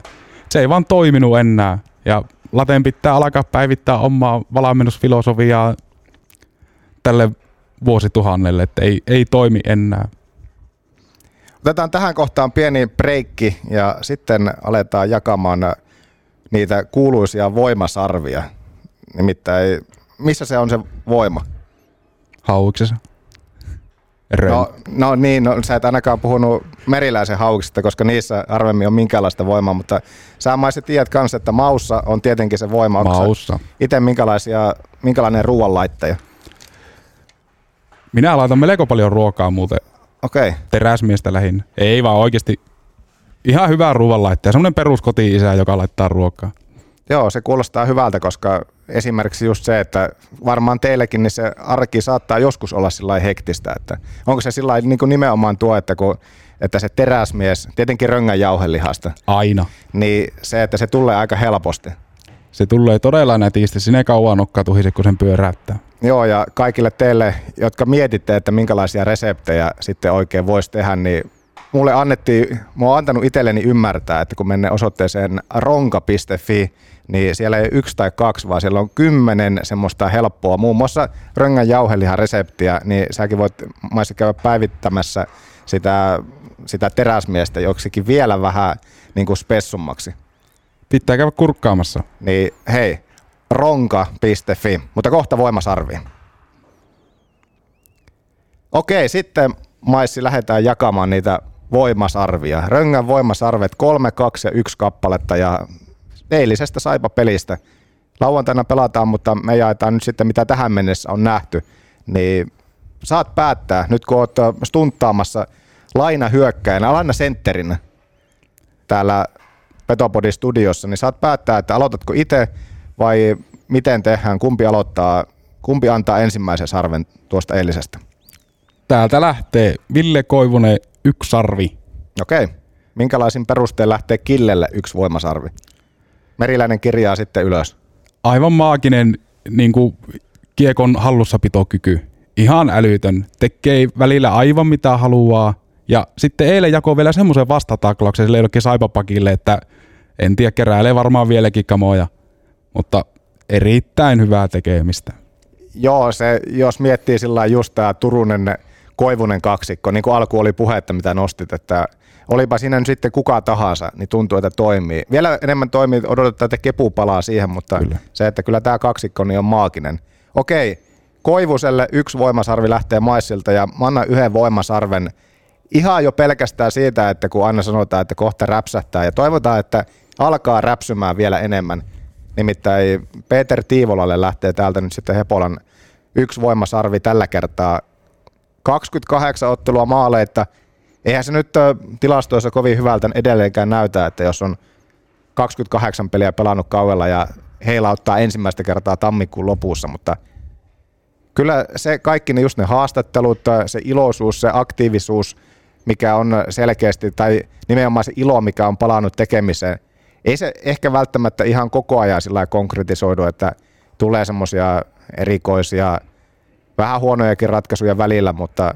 se ei vaan toiminut enää ja Laten pitää alkaa päivittää omaa valmennusfilosofiaa tälle vuosituhannelle, että ei, ei toimi enää. Otetaan tähän kohtaan pieni breikki ja sitten aletaan jakamaan niitä kuuluisia voimasarvia. Nimittäin, missä se on se voima? Hauiksessa. No, no niin, no, sä et ainakaan puhunut meriläisen hauksista, koska niissä harvemmin on minkäänlaista voimaa, mutta sä Maisi tiedät kanssa, että maussa on tietenkin se voima. Maussa. Itse minkälaisia, minkälainen ruoanlaittaja? Minä laitan melko paljon ruokaa muuten. Okei. Okay. Teräsmiestä lähinnä. Ei vaan oikeasti ihan hyvää ruoanlaittaja. Semmoinen peruskoti-isä, joka laittaa ruokaa. Joo, se kuulostaa hyvältä, koska esimerkiksi just se, että varmaan teillekin niin se arki saattaa joskus olla sillä hektistä, että onko se sillä niin kuin nimenomaan tuo, että kun että se teräsmies, tietenkin röngän jauhelihasta. Aina. Niin se, että se tulee aika helposti. Se tulee todella nätisti. Sinne kauan nokkaa tuhise, kun sen pyöräyttää. Joo, ja kaikille teille, jotka mietitte, että minkälaisia reseptejä sitten oikein voisi tehdä, niin mulle annettiin, mä oon antanut itselleni ymmärtää, että kun menne osoitteeseen ronka.fi, niin siellä ei yksi tai kaksi, vaan siellä on kymmenen semmoista helppoa, muun muassa röngän jauhelihan reseptiä, niin säkin voit maissa käydä päivittämässä sitä, sitä teräsmiestä joksikin vielä vähän niin kuin spessummaksi. Pitää käydä kurkkaamassa. Niin hei, ronka.fi, mutta kohta voimasarvi. Okei, sitten maissi lähdetään jakamaan niitä voimasarvia. Röngän voimasarvet 3, 2 ja 1 kappaletta ja eilisestä Saipa-pelistä. Lauantaina pelataan, mutta me jaetaan nyt sitten mitä tähän mennessä on nähty. Niin saat päättää, nyt kun oot stunttaamassa laina hyökkäjänä, laina sentterinä täällä Petopodin studiossa, niin saat päättää, että aloitatko itse vai miten tehdään, kumpi aloittaa, kumpi antaa ensimmäisen sarven tuosta eilisestä? Täältä lähtee Ville Koivunen yksi sarvi. Okei. Minkälaisin perustein lähtee Killelle yksi voimasarvi? Meriläinen kirjaa sitten ylös. Aivan maaginen niin kuin, kiekon hallussapitokyky. Ihan älytön. Tekee välillä aivan mitä haluaa. Ja sitten eilen jakoi vielä semmoisen vastataklauksen sille jollekin saipapakille, että en tiedä, keräilee varmaan vieläkin kamoja. Mutta erittäin hyvää tekemistä. Joo, se, jos miettii sillä just tämä Turunen Koivunen kaksikko, niin kuin alku oli puhetta, mitä nostit, että olipa siinä nyt sitten kuka tahansa, niin tuntuu, että toimii. Vielä enemmän toimii, odotetaan, että kepu palaa siihen, mutta kyllä. se, että kyllä tämä kaksikko niin on maaginen. Okei, Koivuselle yksi voimasarvi lähtee Maissilta ja mä annan yhden voimasarven ihan jo pelkästään siitä, että kun aina sanotaan, että kohta räpsähtää ja toivotaan, että alkaa räpsymään vielä enemmän. Nimittäin Peter Tiivolalle lähtee täältä nyt sitten Hepolan yksi voimasarvi tällä kertaa 28 ottelua maaleita. Eihän se nyt tilastoissa kovin hyvältä edelleenkään näytä, että jos on 28 peliä pelannut kauella ja ottaa ensimmäistä kertaa tammikuun lopussa, mutta kyllä se kaikki ne just ne haastattelut, se iloisuus, se aktiivisuus, mikä on selkeästi, tai nimenomaan se ilo, mikä on palannut tekemiseen, ei se ehkä välttämättä ihan koko ajan sillä konkretisoidu, että tulee semmoisia erikoisia, vähän huonojakin ratkaisuja välillä, mutta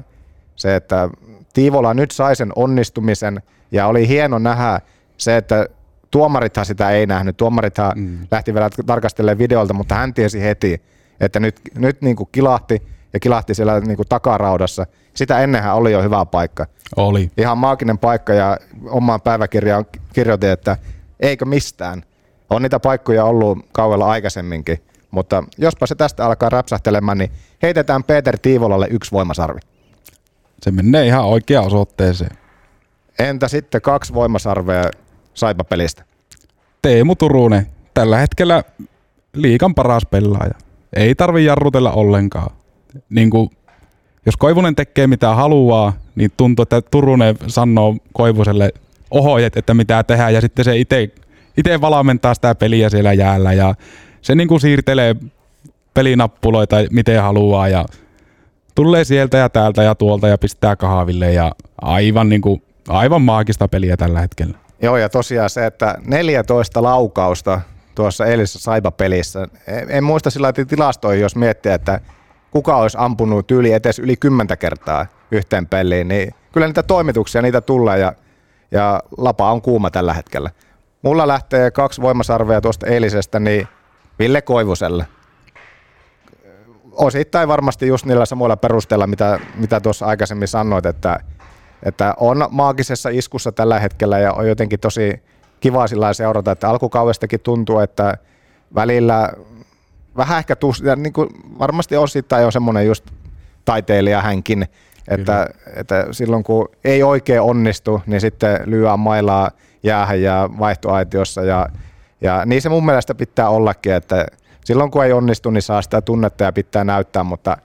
se, että Tiivola nyt sai sen onnistumisen ja oli hieno nähdä se, että tuomarithan sitä ei nähnyt. Tuomarithan mm. lähti vielä tarkastelemaan videolta, mutta hän tiesi heti, että nyt, nyt niin kuin kilahti ja kilahti siellä niin kuin takaraudassa. Sitä ennenhän oli jo hyvä paikka. Oli. Ihan maaginen paikka ja omaan päiväkirjaan kirjoitin, että eikö mistään. On niitä paikkoja ollut kauella aikaisemminkin, mutta jospa se tästä alkaa räpsähtelemään, niin heitetään Peter Tiivolalle yksi voimasarvi. Se menee ihan oikeaan osoitteeseen. Entä sitten kaksi voimasarvea Saipa-pelistä? Teemu Turunen, tällä hetkellä liikan paras pelaaja. Ei tarvi jarrutella ollenkaan. Niin kuin, jos Koivunen tekee mitä haluaa, niin tuntuu, että Turunen sanoo Koivuselle ohjeet, että mitä tehdään, ja sitten se itse valmentaa sitä peliä siellä jäällä, ja se niin kuin siirtelee pelinappuloita miten haluaa, ja tulee sieltä ja täältä ja tuolta ja pistää kahville, ja aivan, niin kuin, aivan maagista peliä tällä hetkellä. Joo, ja tosiaan se, että 14 laukausta tuossa eilisessä Saipa-pelissä. En, en muista sillä tilastoihin, jos miettii, että kuka olisi ampunut tyyli etes yli kymmentä kertaa yhteen peliin, niin kyllä niitä toimituksia niitä tulee ja, ja lapa on kuuma tällä hetkellä. Mulla lähtee kaksi voimasarvea tuosta eilisestä, niin Ville Koivuselle. Osittain varmasti just niillä samoilla perusteilla, mitä, mitä tuossa aikaisemmin sanoit, että että on maagisessa iskussa tällä hetkellä ja on jotenkin tosi kiva sillä seurata, että alkukaudestakin tuntuu, että välillä vähän ehkä tus, ja niin kuin varmasti osittain on semmoinen just taiteilija hänkin, että, että silloin kun ei oikein onnistu, niin sitten lyödään mailaa jäähän ja vaihtoaitiossa ja, ja niin se mun mielestä pitää ollakin, että silloin kun ei onnistu, niin saa sitä tunnetta ja pitää näyttää, mutta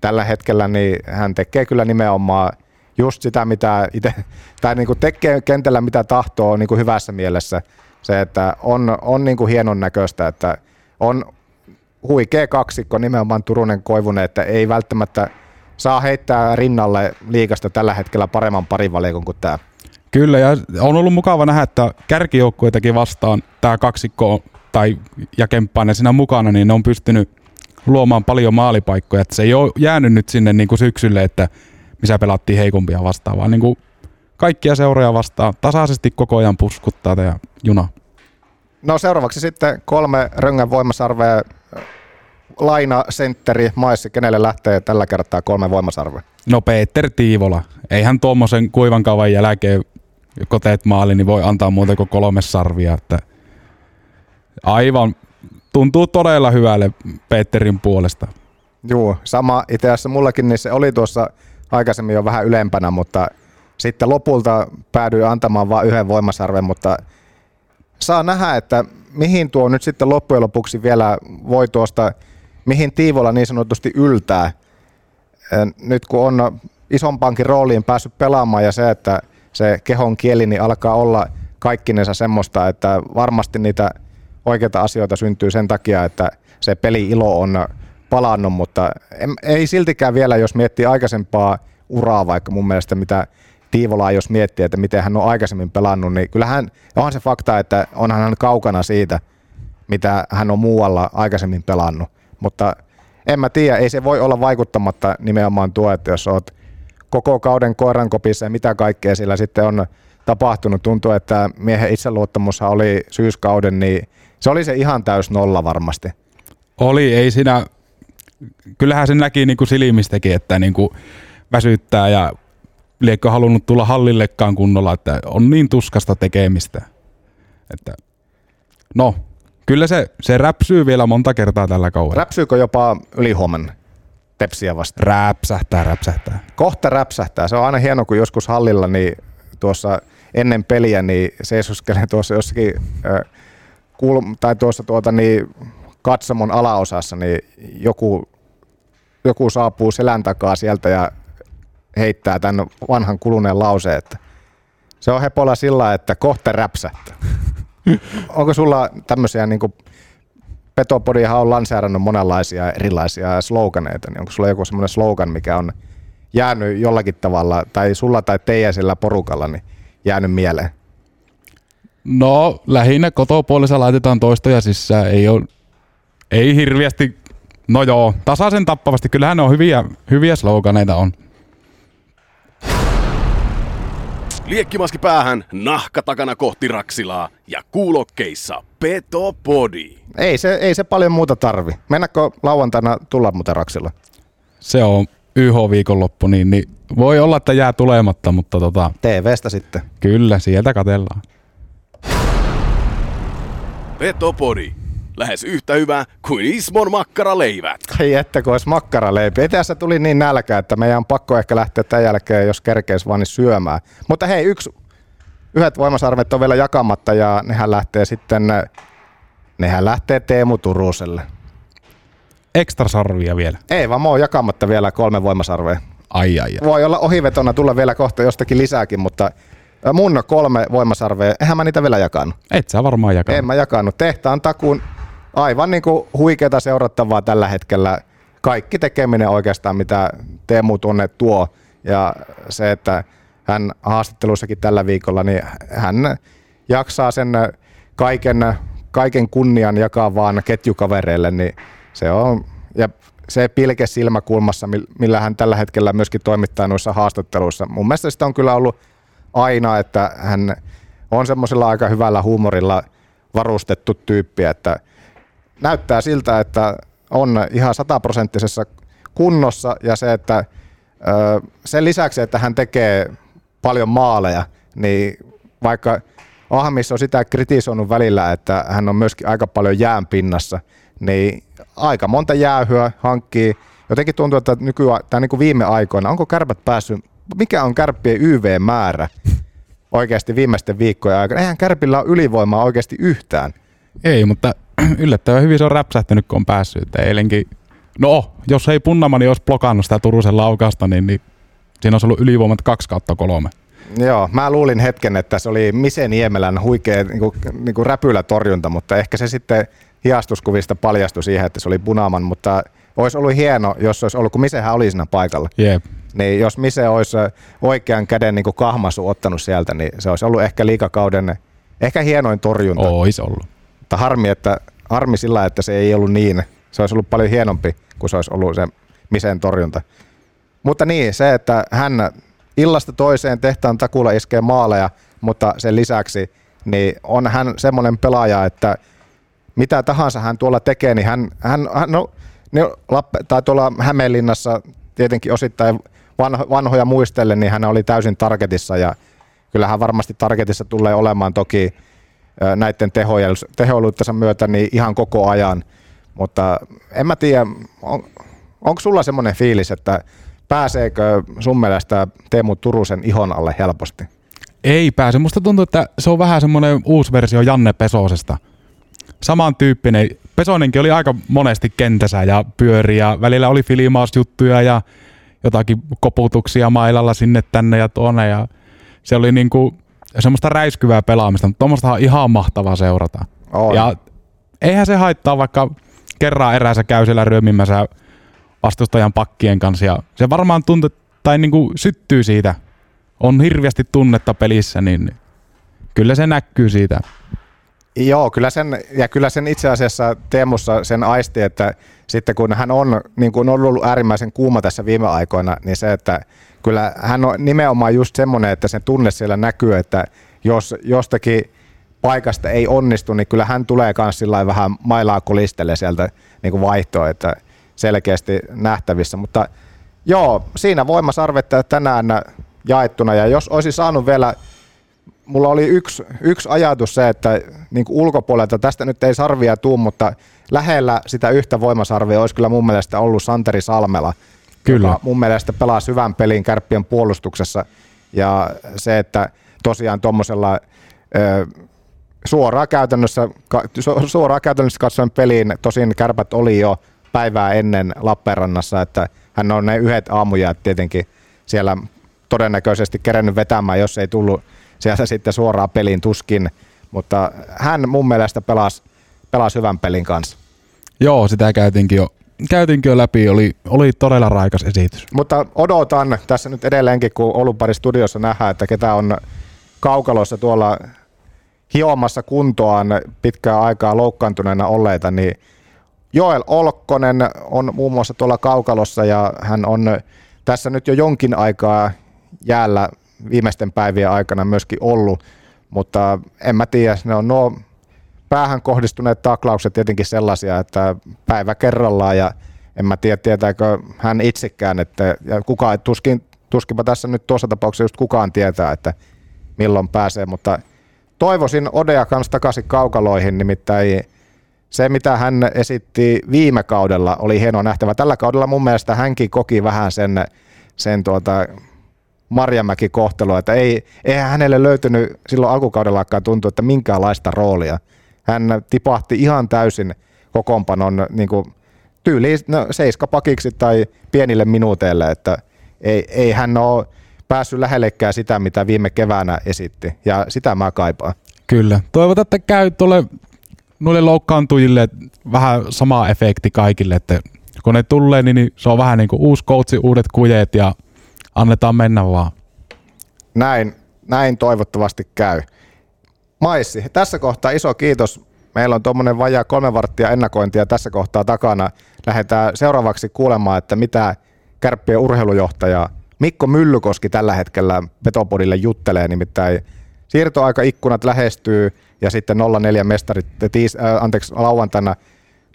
tällä hetkellä niin hän tekee kyllä nimenomaan just sitä, mitä itse, tai niin kuin tekee kentällä mitä tahtoo niin kuin hyvässä mielessä. Se, että on, on niin kuin hienon näköistä, että on huikea kaksikko nimenomaan Turunen Koivunen, että ei välttämättä saa heittää rinnalle liikasta tällä hetkellä paremman parivalikon kuin tämä. Kyllä, ja on ollut mukava nähdä, että kärkijoukkueitakin vastaan tämä kaksikko tai ja Kemppainen siinä mukana, niin ne on pystynyt luomaan paljon maalipaikkoja. Että se ei ole jäänyt nyt sinne niin kuin syksylle, että missä pelattiin heikompia vastaan, vaan niin kuin kaikkia seuroja vastaan tasaisesti koko ajan puskuttaa tämä juna. No seuraavaksi sitten kolme röngän voimasarvea. Laina, sentteri, maissi, kenelle lähtee tällä kertaa kolme voimasarvea? No Peter Tiivola. Eihän tuommoisen kuivan kauan jälkeen, kun teet maali, niin voi antaa muuta kuin kolme sarvia. Että aivan tuntuu todella hyvälle Peterin puolesta. Joo, sama itse asiassa mullakin, niin se oli tuossa aikaisemmin jo vähän ylempänä, mutta sitten lopulta päädyin antamaan vain yhden voimasarven, mutta saa nähdä, että mihin tuo nyt sitten loppujen lopuksi vielä voi tuosta, mihin Tiivola niin sanotusti yltää. Nyt kun on isompaankin rooliin päässyt pelaamaan ja se, että se kehon kieli niin alkaa olla kaikkinensa semmoista, että varmasti niitä oikeita asioita syntyy sen takia, että se peli-ilo on palannut, mutta ei siltikään vielä, jos miettii aikaisempaa uraa, vaikka mun mielestä mitä Tiivolaa, jos miettii, että miten hän on aikaisemmin pelannut, niin kyllähän onhan se fakta, että onhan hän kaukana siitä, mitä hän on muualla aikaisemmin pelannut. Mutta en mä tiedä, ei se voi olla vaikuttamatta nimenomaan tuo, että jos oot koko kauden koirankopissa ja mitä kaikkea sillä sitten on tapahtunut. Tuntuu, että miehen itseluottamushan oli syyskauden, niin se oli se ihan täys nolla varmasti. Oli, ei siinä kyllähän se näki niin kuin silmistäkin, että niin kuin väsyttää ja liekö halunnut tulla hallillekaan kunnolla, että on niin tuskasta tekemistä. Että, no, kyllä se, se räpsyy vielä monta kertaa tällä kaudella. Räpsyykö jopa ylihuomenna tepsiä vasta? Räpsähtää, räpsähtää. Kohta räpsähtää. Se on aina hieno, kun joskus hallilla niin tuossa ennen peliä niin seisoskelee tuossa jossakin äh, kulm- tai tuossa tuota niin katsomon alaosassa, niin joku, joku saapuu selän takaa sieltä ja heittää tämän vanhan kuluneen lauseen, että se on hepolla sillä, että kohta räpsähtää. Onko sulla tämmöisiä, niin Petopodihan on lanseerannut monenlaisia erilaisia sloganeita, niin onko sulla joku semmoinen slogan, mikä on jäänyt jollakin tavalla, tai sulla tai teidän sillä porukalla, niin jäänyt mieleen? No lähinnä kotopuolissa laitetaan toistoja sisään, ei ole Ei hirviästi, no joo, tasaisen tappavasti. Kyllähän ne on hyviä, hyviä sloganeita on. Liekkimaski päähän, nahka takana kohti Raksilaa ja kuulokkeissa Petopodi. Ei se, ei se paljon muuta tarvi. Mennäkö lauantaina tulla muuten Raksilla? Se on YH-viikonloppu, niin, niin voi olla, että jää tulematta, mutta tota, TVstä sitten. kyllä, sieltä katellaan. Petopodi. Lähes yhtä hyvä kuin Ismon makkaraleivät. Ai että kun olisi makkaraleipi. Ei tässä tuli niin nälkä, että meidän on pakko ehkä lähteä tämän jälkeen, jos kerkeis vaan niin syömään. Mutta hei, yksi, yhdet voimasarvet on vielä jakamatta ja nehän lähtee sitten, nehän lähtee Teemu Turuselle. Ekstra sarvia vielä. Ei vaan, mä oon jakamatta vielä kolme voimasarvea. Ai ai ai. Voi olla ohivetona tulla vielä kohta jostakin lisääkin, mutta mun kolme voimasarvea, eihän mä niitä vielä jakanut. Et sä varmaan jakaa. En mä jakanut. Tehtaan takuun aivan niin kuin huikeata seurattavaa tällä hetkellä. Kaikki tekeminen oikeastaan, mitä Teemu tuonne tuo. Ja se, että hän haastattelussakin tällä viikolla, niin hän jaksaa sen kaiken, kaiken kunnian jakaa vaan ketjukavereille, niin se on, ja se pilke silmäkulmassa, mil- millä hän tällä hetkellä myöskin toimittaa noissa haastatteluissa. Mun mielestä sitä on kyllä ollut aina, että hän on semmoisella aika hyvällä huumorilla varustettu tyyppi, että näyttää siltä, että on ihan sataprosenttisessa kunnossa ja se, että sen lisäksi, että hän tekee paljon maaleja, niin vaikka Ahmis on sitä kritisoinut välillä, että hän on myöskin aika paljon jään pinnassa, niin aika monta jäähyä hankkii. Jotenkin tuntuu, että nykyään, tai niin kuin viime aikoina, onko kärpät päässyt, mikä on kärppien YV-määrä oikeasti viimeisten viikkojen aikana? Eihän kärpillä ole ylivoimaa oikeasti yhtään. Ei, mutta yllättävän hyvin se on räpsähtänyt, kun on päässyt. Eilenkin, no, jos ei Punnamani olisi blokannut sitä Turusen laukasta, niin, niin siinä olisi ollut ylivoimat 2 kautta kolme. Joo, mä luulin hetken, että se oli Mise Niemelän huikea niin kuin, niin kuin räpylätorjunta, mutta ehkä se sitten hiastuskuvista paljastui siihen, että se oli Punaman, mutta olisi ollut hieno, jos olisi ollut, kun Misehän oli siinä paikalla. Jep. Niin jos Mise olisi oikean käden niin kahmasu ottanut sieltä, niin se olisi ollut ehkä liikakauden ehkä hienoin torjunta. Ois ollut. Mutta harmi, että, harmi sillä, että se ei ollut niin. Se olisi ollut paljon hienompi kuin se olisi ollut se Misen torjunta. Mutta niin, se, että hän illasta toiseen tehtaan takulla iskee maaleja, mutta sen lisäksi niin on hän semmoinen pelaaja, että mitä tahansa hän tuolla tekee, niin hän, hän, hän no, ne Lappe, tai tuolla Hämeenlinnassa tietenkin osittain vanho, vanhoja muistellen, niin hän oli täysin targetissa ja kyllähän varmasti targetissa tulee olemaan toki näiden tehoiluittensa myötä niin ihan koko ajan, mutta en mä tiedä, on, onko sulla semmoinen fiilis, että pääseekö sun mielestä Teemu Turusen ihon alle helposti? Ei pääse. Musta tuntuu, että se on vähän semmoinen uusi versio Janne Pesosesta. Samantyyppinen. Pesonenkin oli aika monesti kentässä ja pyöri ja välillä oli filimausjuttuja ja jotakin koputuksia mailalla sinne tänne ja tuonne ja se oli niinku semmoista räiskyvää pelaamista, mutta tuommoista on ihan mahtavaa seurata. On. Ja eihän se haittaa, vaikka kerran erässä käy siellä ryömimässä vastustajan pakkien kanssa ja se varmaan tuntuu, tai niinku syttyy siitä. On hirveästi tunnetta pelissä, niin kyllä se näkyy siitä. Joo, kyllä sen, ja kyllä sen itse asiassa Teemussa sen aisti, että sitten kun hän on, niin kuin on ollut äärimmäisen kuuma tässä viime aikoina, niin se, että kyllä hän on nimenomaan just semmoinen, että sen tunne siellä näkyy, että jos jostakin paikasta ei onnistu, niin kyllä hän tulee myös vähän mailaa kolistelle sieltä niin kuin vaihtoa, että selkeästi nähtävissä. Mutta joo, siinä voimasarvetta tänään jaettuna, ja jos olisi saanut vielä mulla oli yksi, yksi ajatus se, että niin ulkopuolelta, tästä nyt ei sarvia tuu, mutta lähellä sitä yhtä voimasarvia olisi kyllä mun mielestä ollut Santeri Salmela, Kyllä. joka mun mielestä pelaa hyvän pelin kärppien puolustuksessa. Ja se, että tosiaan tuommoisella suoraan käytännössä, suoraan käytännössä katsoen peliin, tosin kärpät oli jo päivää ennen Lappeenrannassa, että hän on ne yhdet aamujäät tietenkin siellä todennäköisesti kerennyt vetämään, jos ei tullut sieltä sitten suoraan pelin tuskin, mutta hän mun mielestä pelasi, pelasi hyvän pelin kanssa. Joo, sitä käytiinkin jo, käytiinkin jo läpi, oli, oli todella raikas esitys. Mutta odotan tässä nyt edelleenkin, kun Olupari studiossa nähdään, että ketä on kaukalossa tuolla hiomassa kuntoaan pitkää aikaa loukkaantuneena olleita, niin Joel Olkkonen on muun muassa tuolla kaukalossa ja hän on tässä nyt jo jonkin aikaa jäällä viimeisten päivien aikana myöskin ollut, mutta en mä tiedä, ne on nuo päähän kohdistuneet taklaukset tietenkin sellaisia, että päivä kerrallaan ja en mä tiedä, tietääkö hän itsekään, että ja kukaan, tuskin, tuskinpa tässä nyt tuossa tapauksessa just kukaan tietää, että milloin pääsee, mutta toivoisin Odea kanssa takaisin kaukaloihin, nimittäin se, mitä hän esitti viime kaudella, oli hienoa nähtävä. Tällä kaudella mun mielestä hänkin koki vähän sen, sen tuota Marjamäki kohtelua, että ei, eihän hänelle löytynyt silloin alkukaudellakaan tuntua, että minkäänlaista roolia. Hän tipahti ihan täysin kokoonpanon niin kuin tyyliin no, seiskapakiksi tai pienille minuuteille, että ei, ei hän ole päässyt lähellekään sitä, mitä viime keväänä esitti, ja sitä mä kaipaan. Kyllä. Toivotaan, että käy tuolle noille loukkaantujille vähän sama efekti kaikille, että kun ne tulee, niin se on vähän niin kuin uusi koutsi, uudet kujeet ja annetaan mennä vaan. Näin, näin toivottavasti käy. Maissi, tässä kohtaa iso kiitos. Meillä on tuommoinen vajaa kolme varttia ennakointia tässä kohtaa takana. Lähdetään seuraavaksi kuulemaan, että mitä kärppien urheilujohtaja Mikko Myllykoski tällä hetkellä Petopodille juttelee, nimittäin siirtoaikaikkunat lähestyy ja sitten 04 mestarit tiis, äh, anteeksi, lauantaina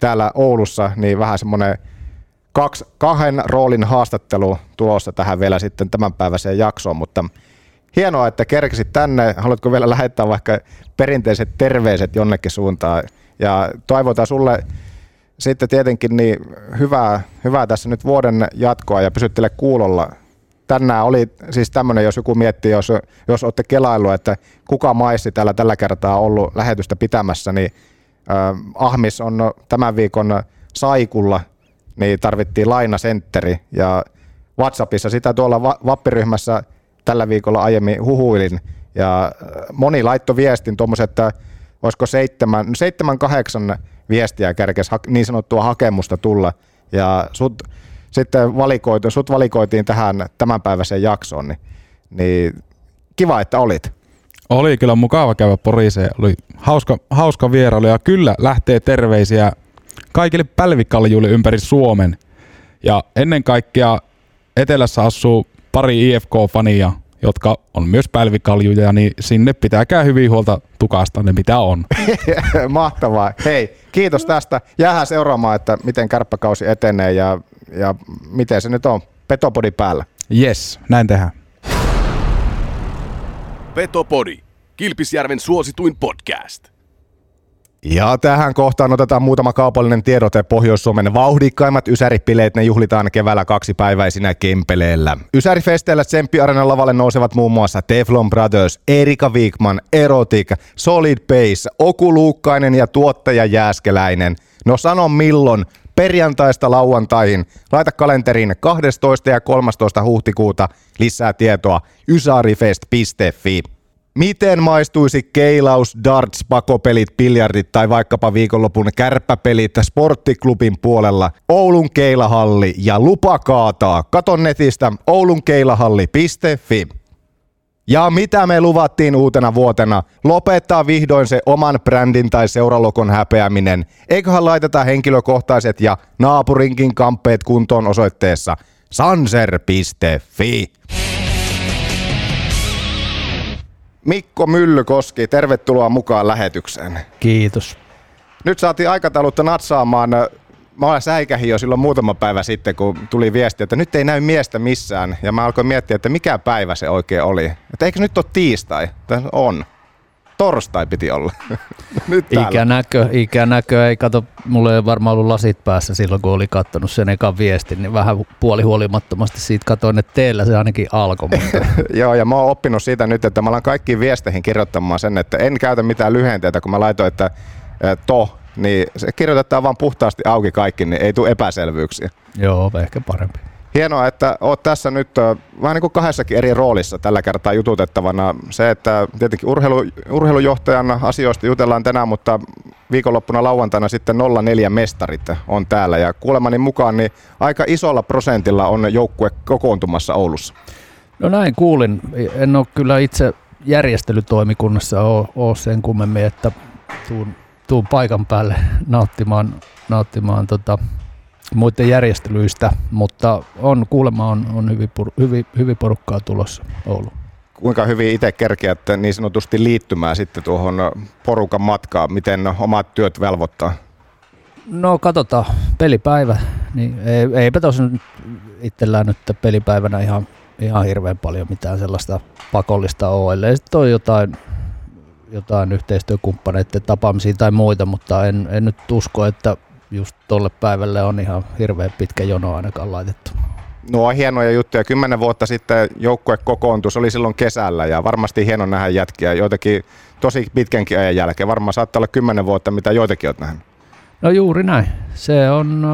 täällä Oulussa, niin vähän semmoinen kaksi, kahden roolin haastattelu tulossa tähän vielä sitten tämänpäiväiseen jaksoon, mutta hienoa, että kerkisit tänne. Haluatko vielä lähettää vaikka perinteiset terveiset jonnekin suuntaan? Ja toivotaan sulle sitten tietenkin niin hyvää, hyvää tässä nyt vuoden jatkoa ja pysyttele kuulolla. Tänään oli siis tämmöinen, jos joku miettii, jos, jos olette kelailu, että kuka maissi täällä tällä kertaa ollut lähetystä pitämässä, niin Ahmis on tämän viikon Saikulla, niin tarvittiin lainasentteri ja WhatsAppissa sitä tuolla vappiryhmässä tällä viikolla aiemmin huhuilin ja moni laittoi viestin tuommoisen, että olisiko seitsemän, seitsemän kahdeksan viestiä kärkes niin sanottua hakemusta tulla ja sut sitten valikoitu, sut valikoitiin tähän tämänpäiväiseen jaksoon, niin, niin kiva, että olit. Oli kyllä mukava käydä Poriseen. Oli hauska, hauska vierailu ja kyllä lähtee terveisiä kaikille pälvikaljuille ympäri Suomen. Ja ennen kaikkea etelässä asuu pari IFK-fania, jotka on myös pälvikaljuja, niin sinne pitääkää hyvin huolta tukasta ne mitä on. Mahtavaa. Hei, kiitos tästä. Jäähän seuraamaan, että miten kärppäkausi etenee ja, ja miten se nyt on. Petopodi päällä. Yes, näin tehdään. Petopodi, Kilpisjärven suosituin podcast. Ja tähän kohtaan otetaan muutama kaupallinen tiedote Pohjois-Suomen vauhdikkaimmat Ysäripileet. Ne juhlitaan keväällä kaksipäiväisinä Kempeleellä. Ysärifesteillä Tsemppi Arenan lavalle nousevat muun muassa Teflon Brothers, Erika Wigman, Erotic, Solid Base, Oku Luukkainen ja tuottaja Jääskeläinen. No sano milloin, perjantaista lauantaihin. Laita kalenteriin 12. ja 13. huhtikuuta lisää tietoa ysarifest.fi. Miten maistuisi keilaus, darts, pakopelit, biljardit tai vaikkapa viikonlopun kärppäpelit sporttiklubin puolella? Oulun keilahalli ja lupa kaataa. Katon netistä oulunkeilahalli.fi. Ja mitä me luvattiin uutena vuotena? Lopettaa vihdoin se oman brändin tai seuralokon häpeäminen. Eiköhän laiteta henkilökohtaiset ja naapurinkin kamppeet kuntoon osoitteessa sanser.fi. Mikko Myllykoski, tervetuloa mukaan lähetykseen. Kiitos. Nyt saatiin aikataulutta natsaamaan. Mä olen säikähin jo silloin muutama päivä sitten, kun tuli viesti, että nyt ei näy miestä missään. Ja mä alkoin miettiä, että mikä päivä se oikein oli. Että eikö nyt ole tiistai? Tämä on torstai piti olla. Nyt ikänäkö, ikänäkö ei kato, mulla ei varmaan ollut lasit päässä silloin, kun oli kattonut sen ekan viestin, niin vähän puolihuolimattomasti siitä katoin, että teillä se ainakin alkoi. Joo, ja mä oon oppinut siitä nyt, että mä alan kaikkiin viesteihin kirjoittamaan sen, että en käytä mitään lyhenteitä, kun mä laitoin, että to, niin se kirjoitetaan vaan puhtaasti auki kaikki, niin ei tule epäselvyyksiä. Joo, ehkä parempi. Hienoa, että oot tässä nyt vähän niin kuin kahdessakin eri roolissa tällä kertaa jututettavana. Se, että tietenkin urheilu, urheilujohtajan asioista jutellaan tänään, mutta viikonloppuna lauantaina sitten 04 mestarit on täällä. Ja kuulemani mukaan niin aika isolla prosentilla on joukkue kokoontumassa Oulussa. No näin kuulin. En ole kyllä itse järjestelytoimikunnassa ole, ole sen kummemmin, että tuun, tuun paikan päälle nauttimaan nauttimaan tota, muiden järjestelyistä, mutta on kuulemma on, on hyvin, hyvin, hyvin porukkaa tulossa Oulu. Kuinka hyvin itse kerkiät niin sanotusti liittymään sitten tuohon porukan matkaan? Miten omat työt velvoittaa? No katsotaan, pelipäivä. Niin ei, eipä tosin itsellään nyt pelipäivänä ihan, ihan hirveän paljon mitään sellaista pakollista ole. Ellei sitten on jotain, jotain yhteistyökumppaneiden tapaamisia tai muita, mutta en, en nyt usko, että just tolle päivälle on ihan hirveän pitkä jono ainakaan laitettu. No on hienoja juttuja. Kymmenen vuotta sitten joukkue kokoontui, se oli silloin kesällä ja varmasti hieno nähdä jätkiä joitakin tosi pitkänkin ajan jälkeen. Varmaan saattaa olla kymmenen vuotta, mitä joitakin olet nähnyt. No juuri näin. Se on,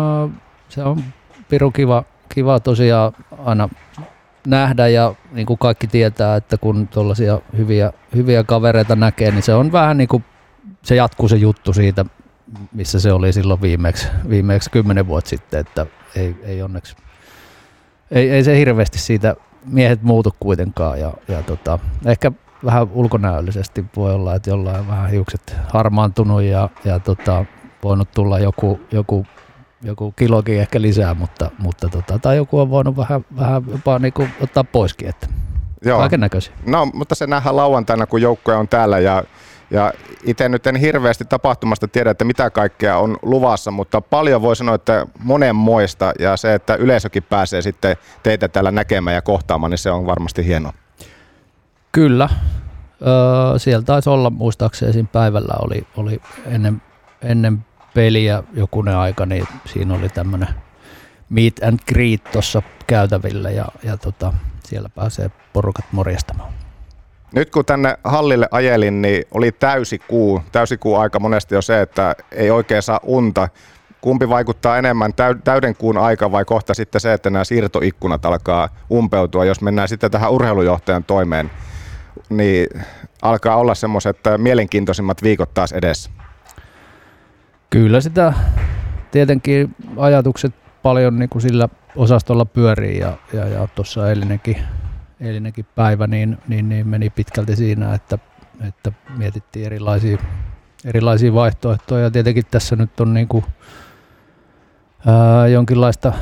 se on piru kiva, kiva tosiaan aina nähdä ja niin kuin kaikki tietää, että kun tuollaisia hyviä, hyviä kavereita näkee, niin se on vähän niin kuin se jatkuu se juttu siitä, missä se oli silloin viimeksi, viimeksi kymmenen vuotta sitten, että ei, ei onneksi, ei, ei se hirveästi siitä miehet muutu kuitenkaan ja, ja tota, ehkä vähän ulkonäöllisesti voi olla, että jollain vähän hiukset harmaantunut ja, ja tota, voinut tulla joku, joku, joku kilokin ehkä lisää, mutta, mutta tota, tai joku on voinut vähän, vähän jopa niin kuin ottaa poiskin, että Joo. kaiken näköisiä. No, mutta se nähdään lauantaina, kun joukkue on täällä ja ja itse nyt en hirveästi tapahtumasta tiedä, että mitä kaikkea on luvassa, mutta paljon voi sanoa, että monen moista ja se, että yleisökin pääsee sitten teitä täällä näkemään ja kohtaamaan, niin se on varmasti hienoa. Kyllä. Öö, siellä taisi olla muistaakseni siinä päivällä oli, oli ennen, ennen peliä jokunen aika, niin siinä oli tämmöinen meet and greet tuossa käytävillä ja, ja tota, siellä pääsee porukat morjastamaan. Nyt kun tänne hallille ajelin, niin oli täysikuu. Täysikuu aika monesti jo se, että ei oikein saa unta. Kumpi vaikuttaa enemmän, täyden kuun aika vai kohta sitten se, että nämä siirtoikkunat alkaa umpeutua, jos mennään sitten tähän urheilujohtajan toimeen, niin alkaa olla semmoiset mielenkiintoisimmat viikot taas edessä. Kyllä sitä tietenkin ajatukset paljon niin kuin sillä osastolla pyörii ja, ja, ja tuossa eilinenkin eilinenkin päivä niin, niin, niin meni pitkälti siinä, että, että mietittiin erilaisia, erilaisia vaihtoehtoja. Ja tietenkin tässä nyt on niin kuin, ää, jonkinlaista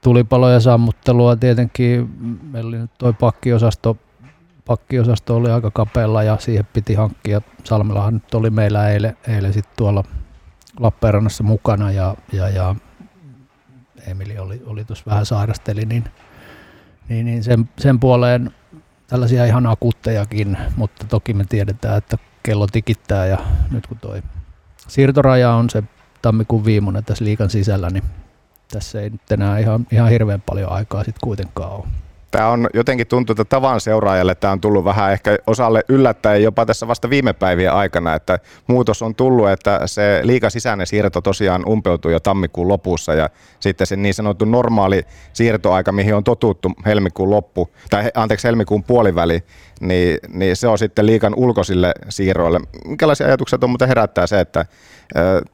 tulipaloja sammuttelua. Tietenkin meillä oli nyt toi pakkiosasto, pakkiosasto oli aika kapealla ja siihen piti hankkia. Salmellahan nyt oli meillä eilen, eilen sit tuolla Lappeenrannassa mukana ja, ja, ja Emili oli, oli tuossa vähän sairasteli, niin niin, niin sen, sen puoleen tällaisia ihan akuuttejakin, mutta toki me tiedetään, että kello tikittää ja nyt kun toi siirtoraja on se tammikuun viimeinen tässä liikan sisällä, niin tässä ei nyt enää ihan, ihan hirveän paljon aikaa sitten kuitenkaan ole. Tämä on jotenkin tuntuu, että tavan seuraajalle tämä on tullut vähän ehkä osalle yllättäen jopa tässä vasta viime päivien aikana, että muutos on tullut, että se liika sisäinen siirto tosiaan umpeutui jo tammikuun lopussa ja sitten se niin sanottu normaali siirtoaika, mihin on totuttu helmikuun loppu, tai anteeksi helmikuun puoliväli, niin, niin se on sitten liikan ulkoisille siirroille. Minkälaisia ajatuksia on muuten herättää se, että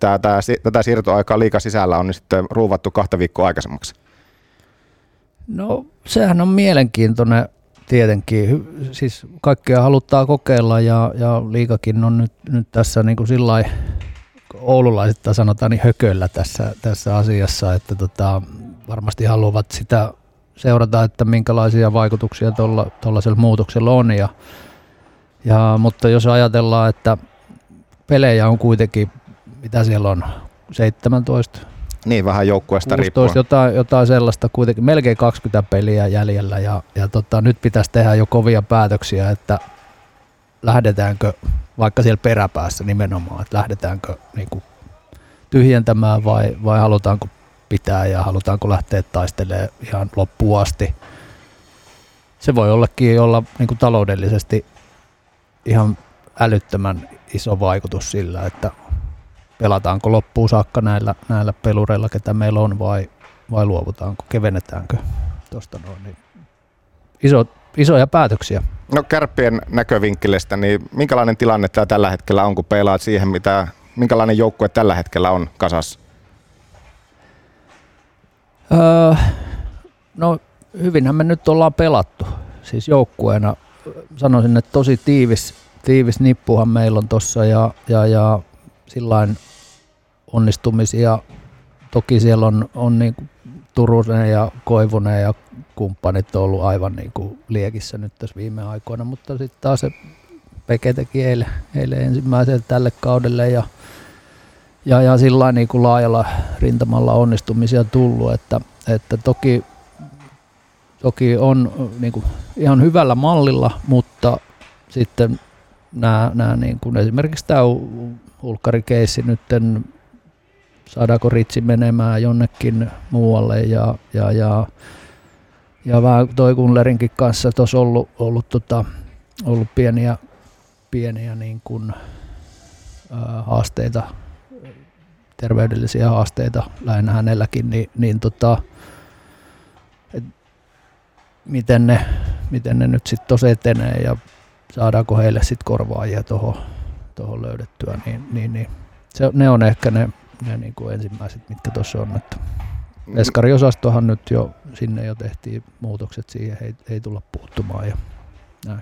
tämä, tämä, tätä siirtoaikaa liika sisällä on niin sitten ruuvattu kahta viikkoa aikaisemmaksi? No sehän on mielenkiintoinen tietenkin. Siis kaikkea haluttaa kokeilla ja, ja liikakin on nyt, nyt tässä niin kuin sillä oululaisista sanotaan niin hököllä tässä, tässä asiassa, että tota, varmasti haluavat sitä seurata, että minkälaisia vaikutuksia tuollaisella muutoksella on. Ja, ja, mutta jos ajatellaan, että pelejä on kuitenkin, mitä siellä on, 17, niin, vähän joukkueesta riippuen. Jotain, jotain sellaista kuitenkin, melkein 20 peliä jäljellä ja, ja tota, nyt pitäisi tehdä jo kovia päätöksiä, että lähdetäänkö vaikka siellä peräpäässä nimenomaan, että lähdetäänkö niin kuin tyhjentämään vai, vai halutaanko pitää ja halutaanko lähteä taistelemaan ihan loppuun asti. Se voi ollakin olla niin kuin taloudellisesti ihan älyttömän iso vaikutus sillä, että pelataanko loppuun saakka näillä, näillä pelureilla, ketä meillä on, vai, vai luovutaanko, kevennetäänkö tuosta noin. Niin iso, isoja päätöksiä. No kärppien näkövinkkelistä, niin minkälainen tilanne tämä tällä hetkellä on, kun pelaat siihen, mitä, minkälainen joukkue tällä hetkellä on kasassa? Öö, no hyvinhän me nyt ollaan pelattu, siis joukkueena. Sanoisin, että tosi tiivis, tiivis nippuhan meillä on tuossa ja, ja, ja sillain onnistumisia. Toki siellä on, on niin kuin Turunen ja Koivunen ja kumppanit on ollut aivan niin kuin liekissä nyt tässä viime aikoina, mutta sitten taas se Peke teki eilen, eilen ensimmäisen tälle kaudelle ja, ja, ja sillä niin kuin laajalla rintamalla onnistumisia tullut, että, että toki, toki on niin kuin ihan hyvällä mallilla, mutta sitten nämä, nämä niin kuin esimerkiksi tämä ulkkarikeissi nyt saadaanko Ritsi menemään jonnekin muualle ja, ja, ja, ja vähän toi Kunlerinkin kanssa tuossa ollut, ollut, tota, ollut pieniä, pieniä niin kuin, ää, haasteita, terveydellisiä haasteita lähinnä hänelläkin, niin, niin tota, et miten, ne, miten ne nyt sitten tuossa etenee ja saadaanko heille sitten korvaajia tuohon toho löydettyä, niin, niin, niin se, ne on ehkä ne ne niin kuin ensimmäiset, mitkä tuossa on. Että mm. Eskariosastohan nyt jo, sinne jo tehtiin muutokset siihen, ei, ei tulla puuttumaan ja näin.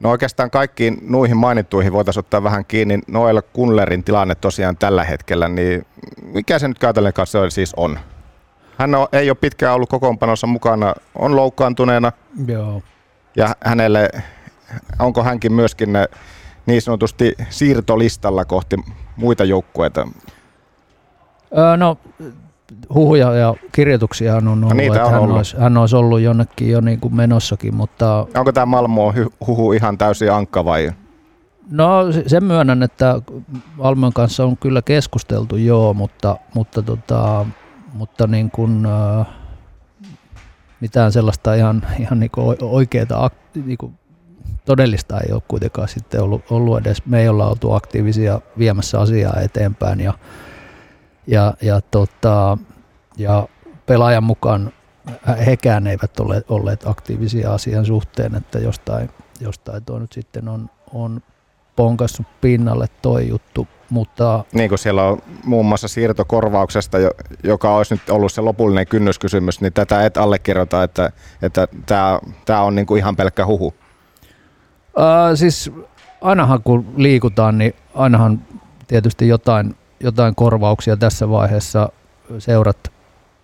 No oikeastaan kaikkiin nuihin mainittuihin voitaisiin ottaa vähän kiinni. Noel Kunlerin tilanne tosiaan tällä hetkellä, niin mikä se nyt käytännön kanssa siis on? Hän on, ei ole pitkään ollut kokoonpanossa mukana, on loukkaantuneena. Joo. Ja hänelle, onko hänkin myöskin niin sanotusti siirtolistalla kohti muita joukkueita? Öö, no huhuja ja kirjoituksia on ollut, no, niitä että on hän, ollut. Olisi, hän olisi ollut jonnekin jo niin kuin menossakin, mutta... Onko tämä Malmo huhu ihan täysin ankka vai? No sen myönnän, että Malmön kanssa on kyllä keskusteltu joo, mutta, mutta, tota, mutta niin kuin, mitään sellaista ihan, ihan niin kuin oikeaa niin kuin todellista ei ole kuitenkaan sitten ollut, ollut edes. Me ei olla oltu aktiivisia viemässä asiaa eteenpäin ja ja, ja, tota, ja pelaajan mukaan hekään eivät ole olleet aktiivisia asian suhteen, että jostain, jostain tuo nyt sitten on, on ponkassut pinnalle toi juttu, mutta... Niin kuin siellä on muun muassa siirtokorvauksesta, joka olisi nyt ollut se lopullinen kynnyskysymys, niin tätä et allekirjoita, että, että tämä, tämä on niin kuin ihan pelkkä huhu. Ää, siis ainahan kun liikutaan, niin ainahan tietysti jotain jotain korvauksia tässä vaiheessa seurat,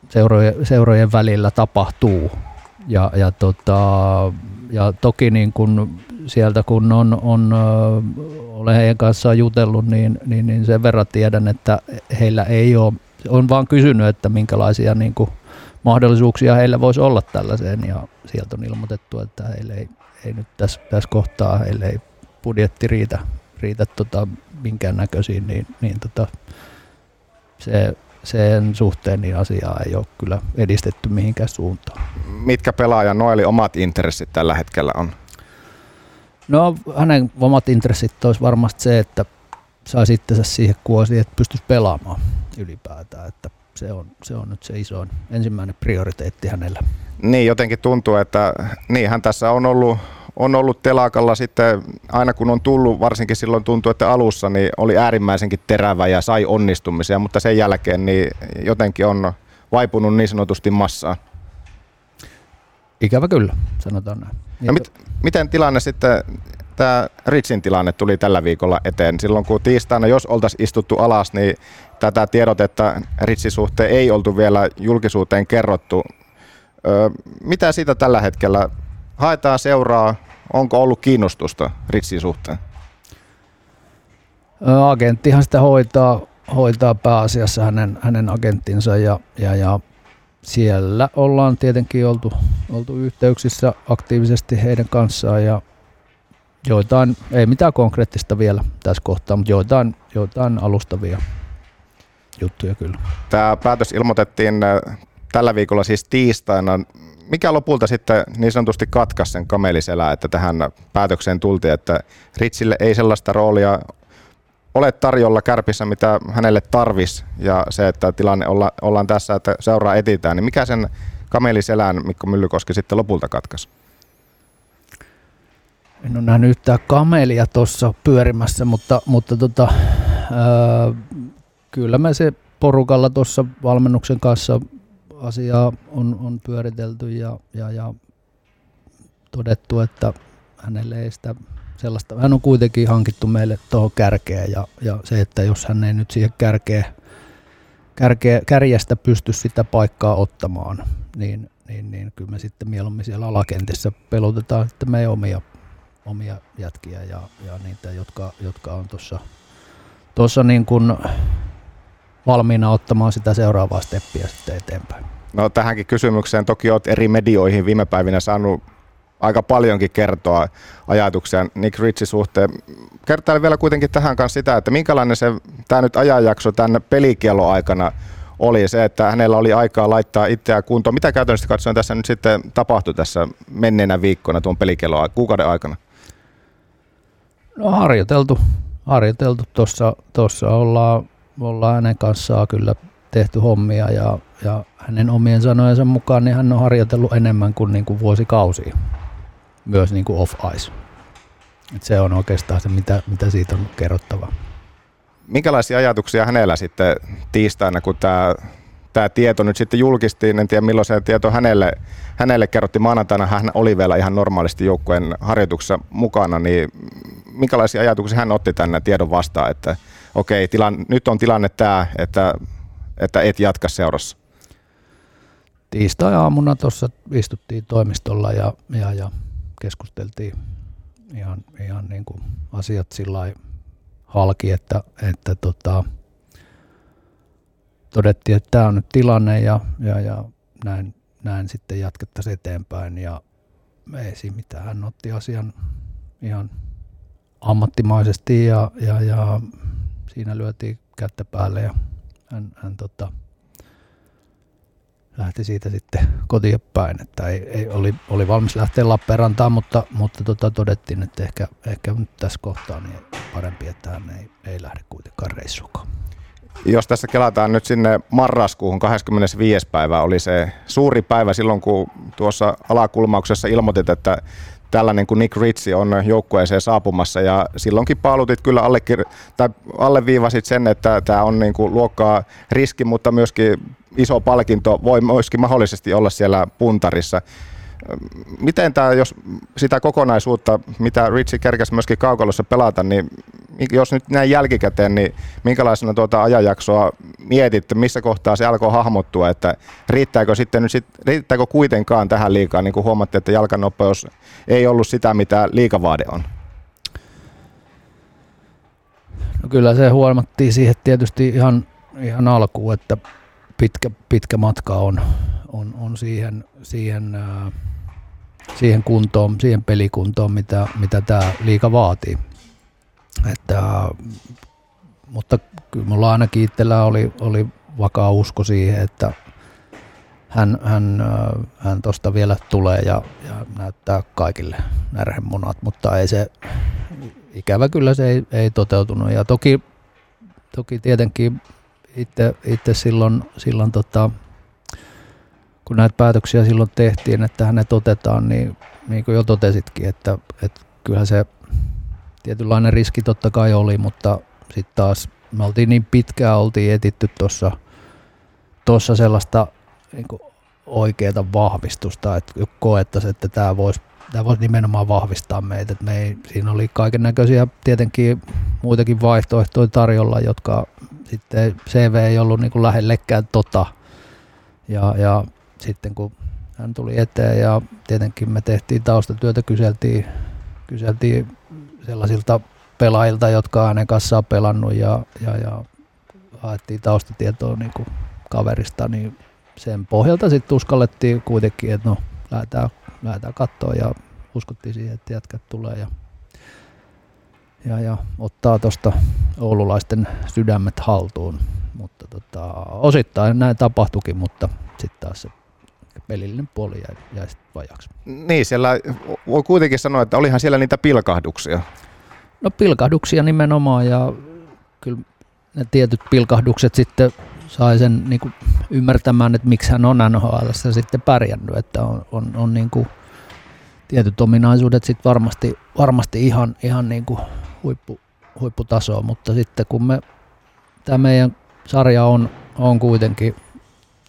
seurojen, seurojen välillä tapahtuu. Ja, ja, tota, ja toki niin kun sieltä kun on, on olen heidän kanssaan jutellut, niin, niin, niin sen verran tiedän, että heillä ei ole, on vaan kysynyt, että minkälaisia niin mahdollisuuksia heillä voisi olla tällaiseen ja sieltä on ilmoitettu, että heille ei, ei nyt tässä, tässä kohtaa, heille ei budjetti riitä, riitä tota minkään näköisiin, niin, niin tota, se, sen suhteen niin asiaa ei ole kyllä edistetty mihinkään suuntaan. Mitkä pelaajan Noeli omat intressit tällä hetkellä on? No hänen omat intressit olisi varmasti se, että saa sitten siihen kuosiin, että pystyisi pelaamaan ylipäätään. Että se on, se on nyt se iso ensimmäinen prioriteetti hänellä. Niin, jotenkin tuntuu, että niinhän tässä on ollut on ollut telakalla sitten, aina kun on tullut, varsinkin silloin tuntuu, että alussa niin oli äärimmäisenkin terävä ja sai onnistumisia, mutta sen jälkeen niin jotenkin on vaipunut niin sanotusti massaan. Ikävä kyllä, sanotaan näin. No mit, miten tilanne sitten, tämä Ritsin tilanne tuli tällä viikolla eteen. Silloin kun tiistaina, jos oltaisiin istuttu alas, niin tätä tiedotetta Ritsin suhteen ei oltu vielä julkisuuteen kerrottu. Öö, mitä siitä tällä hetkellä haetaan seuraa. Onko ollut kiinnostusta Ritsin suhteen? Agenttihan sitä hoitaa, hoitaa pääasiassa hänen, hänen agenttinsa ja, ja, ja siellä ollaan tietenkin oltu, oltu yhteyksissä aktiivisesti heidän kanssaan ja joitain, ei mitään konkreettista vielä tässä kohtaa, mutta joitain, joitain alustavia juttuja kyllä. Tämä päätös ilmoitettiin tällä viikolla siis tiistaina mikä lopulta sitten niin sanotusti katkaisi sen kameliselää, että tähän päätökseen tultiin, että Ritsille ei sellaista roolia ole tarjolla kärpissä, mitä hänelle tarvis ja se, että tilanne olla, ollaan tässä, että seuraa etitään, niin mikä sen kameliselään Mikko Myllykoski sitten lopulta katkaisi? En ole nähnyt yhtään kamelia tuossa pyörimässä, mutta, mutta tota, ää, kyllä me se porukalla tuossa valmennuksen kanssa asiaa on, on pyöritelty ja, ja, ja todettu, että hänelle ei sitä sellaista, hän on kuitenkin hankittu meille tuohon kärkeen ja, ja se, että jos hän ei nyt siihen kärkeen kärkeä, kärjestä pysty sitä paikkaa ottamaan, niin, niin, niin kyllä me sitten mieluummin siellä alakentissä pelotetaan sitten meidän omia, omia jätkiä ja, ja niitä, jotka, jotka on tuossa tuossa niin kuin valmiina ottamaan sitä seuraavaa steppiä sitten eteenpäin. No tähänkin kysymykseen toki olet eri medioihin viime päivinä saanut aika paljonkin kertoa ajatuksia Nick Ritchie suhteen. Kertailin vielä kuitenkin tähän kanssa sitä, että minkälainen se tämä nyt ajanjakso tämän pelikielon aikana oli se, että hänellä oli aikaa laittaa itseään kuntoon. Mitä käytännössä katsoen tässä nyt sitten tapahtui tässä menneenä viikkoina tuon pelikielon kuukauden aikana? No harjoiteltu, harjoiteltu. Tuossa, tuossa ollaan, ollaan hänen kanssaan kyllä tehty hommia ja, ja hänen omien sanojensa mukaan niin hän on harjoitellut enemmän kuin, niin kuin vuosikausia myös niin kuin off-ice. Et se on oikeastaan se, mitä, mitä siitä on kerrottava. Minkälaisia ajatuksia hänellä sitten tiistaina, kun tämä tämä tieto nyt sitten julkistiin, en tiedä milloin se tieto hänelle, hänelle kerrotti maanantaina, hän oli vielä ihan normaalisti joukkueen harjoituksessa mukana, niin minkälaisia ajatuksia hän otti tänne tiedon vastaan, että okei, tilan, nyt on tilanne tämä, että, että et jatka seurassa? Tiistai-aamuna tuossa istuttiin toimistolla ja, ja, ja keskusteltiin ihan, ihan niin kuin asiat sillä halki, että, että tota, todettiin, että tämä on nyt tilanne ja, ja, ja näin, näin sitten jatkettaisiin eteenpäin ja ei siinä mitään. Hän otti asian ihan ammattimaisesti ja, ja, ja siinä lyötiin kättä päälle ja hän, hän tota, lähti siitä sitten kotiin päin, että ei, ei, oli, oli valmis lähteä Lappeenrantaan, mutta, mutta tota, todettiin, että ehkä, ehkä nyt tässä kohtaa niin parempi, että hän ei, ei lähde kuitenkaan reissukaan. Jos tässä kelataan nyt sinne marraskuuhun, 25. päivä oli se suuri päivä silloin, kun tuossa alakulmauksessa ilmoitit, että tällainen kuin Nick Ritchie on joukkueeseen saapumassa ja silloinkin paalutit kyllä allekir- tai alleviivasit sen, että tämä on niin kuin luokkaa riski, mutta myöskin iso palkinto voi myöskin mahdollisesti olla siellä puntarissa. Miten tämä, jos sitä kokonaisuutta, mitä Ritchie kerkäsi myöskin kaukalossa pelata, niin jos nyt näin jälkikäteen, niin minkälaisena tuota ajanjaksoa mietitte, missä kohtaa se alkoi hahmottua, että riittääkö sitten nyt sit, riittääkö kuitenkaan tähän liikaa, niin kuin huomattiin, että jalkanopeus ei ollut sitä, mitä liikavaade on? No kyllä se huomattiin siihen tietysti ihan, ihan alkuun, että pitkä, pitkä matka on, on, on siihen, siihen, äh, siihen kuntoon, siihen pelikuntoon, mitä, mitä tämä liika vaatii. Että, mutta kyllä mulla ainakin itsellä oli, oli vakaa usko siihen, että hän, hän, hän tuosta vielä tulee ja, ja näyttää kaikille närhemunat, mutta ei se, ikävä kyllä se ei, ei toteutunut. Ja toki, toki tietenkin itse, itse silloin, silloin tota, kun näitä päätöksiä silloin tehtiin, että hänet otetaan, niin niin kuin jo totesitkin, että, että kyllähän se tietynlainen riski totta kai oli, mutta sitten taas me oltiin niin pitkään oltiin etitty tuossa tossa sellaista niin oikeaa vahvistusta, että koettaisiin, että tämä voisi tämä voisi nimenomaan vahvistaa meitä. Me ei, siinä oli kaiken näköisiä tietenkin muitakin vaihtoehtoja tarjolla, jotka sitten CV ei ollut niin kuin lähellekään tota. Ja, ja sitten kun hän tuli eteen ja tietenkin me tehtiin taustatyötä, kyseltiin, kyseltiin sellaisilta pelaajilta, jotka hänen kanssaan pelannut ja, ja, ja haettiin taustatietoa niin kuin kaverista, niin sen pohjalta sitten uskallettiin kuitenkin, että no lähdetään, lähdetään katsoa ja uskottiin siihen, että jätkät tulee ja, ja, ja ottaa tuosta oululaisten sydämet haltuun. Mutta tota, osittain näin tapahtuikin, mutta sitten taas se pelillinen puoli jäi, jäi sitten vajaksi. Niin, siellä voi kuitenkin sanoa, että olihan siellä niitä pilkahduksia. No pilkahduksia nimenomaan ja kyllä ne tietyt pilkahdukset sitten sai sen niin kuin ymmärtämään, että miksi hän on NHL sitten pärjännyt, että on, on, on niin kuin tietyt ominaisuudet sitten varmasti, varmasti ihan, ihan niin kuin huippu, huipputasoa, mutta sitten kun me, tämä meidän sarja on, on kuitenkin,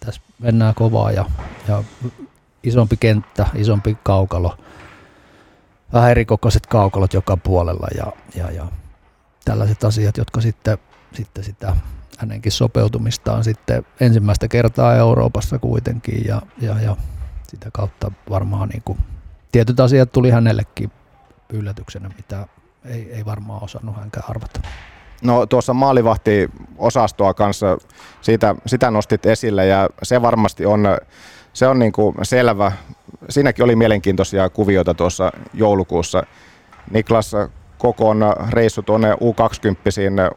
tässä mennään kovaa ja, ja isompi kenttä, isompi kaukalo, vähän erikokoiset kaukalot joka puolella ja, ja, ja tällaiset asiat, jotka sitten, sitten sitä hänenkin sopeutumistaan sitten ensimmäistä kertaa Euroopassa kuitenkin ja, ja, ja sitä kautta varmaan niin kuin, tietyt asiat tuli hänellekin yllätyksenä, mitä ei, ei varmaan osannut hänkään arvata. No tuossa maalivahti-osastoa kanssa, siitä, sitä nostit esille ja se varmasti on, se on niin kuin selvä. Siinäkin oli mielenkiintoisia kuvioita tuossa joulukuussa. Niklas Kokon reissu tuonne U20,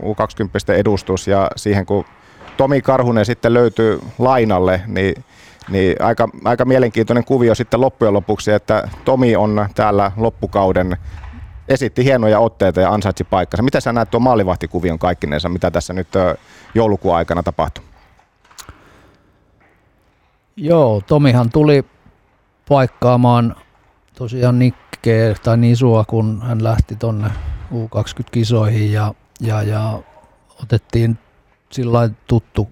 U20 edustus ja siihen kun Tomi Karhunen sitten löytyy lainalle, niin, niin aika, aika mielenkiintoinen kuvio sitten loppujen lopuksi, että Tomi on täällä loppukauden esitti hienoja otteita ja ansaitsi paikkansa. Mitä sä näet tuon maalivahtikuvion kaikkinensa, mitä tässä nyt joulukuun aikana tapahtui? Joo, Tomihan tuli paikkaamaan tosiaan Nikkeä tai Nisua, kun hän lähti tonne U20-kisoihin ja, ja, ja otettiin sillä tuttu,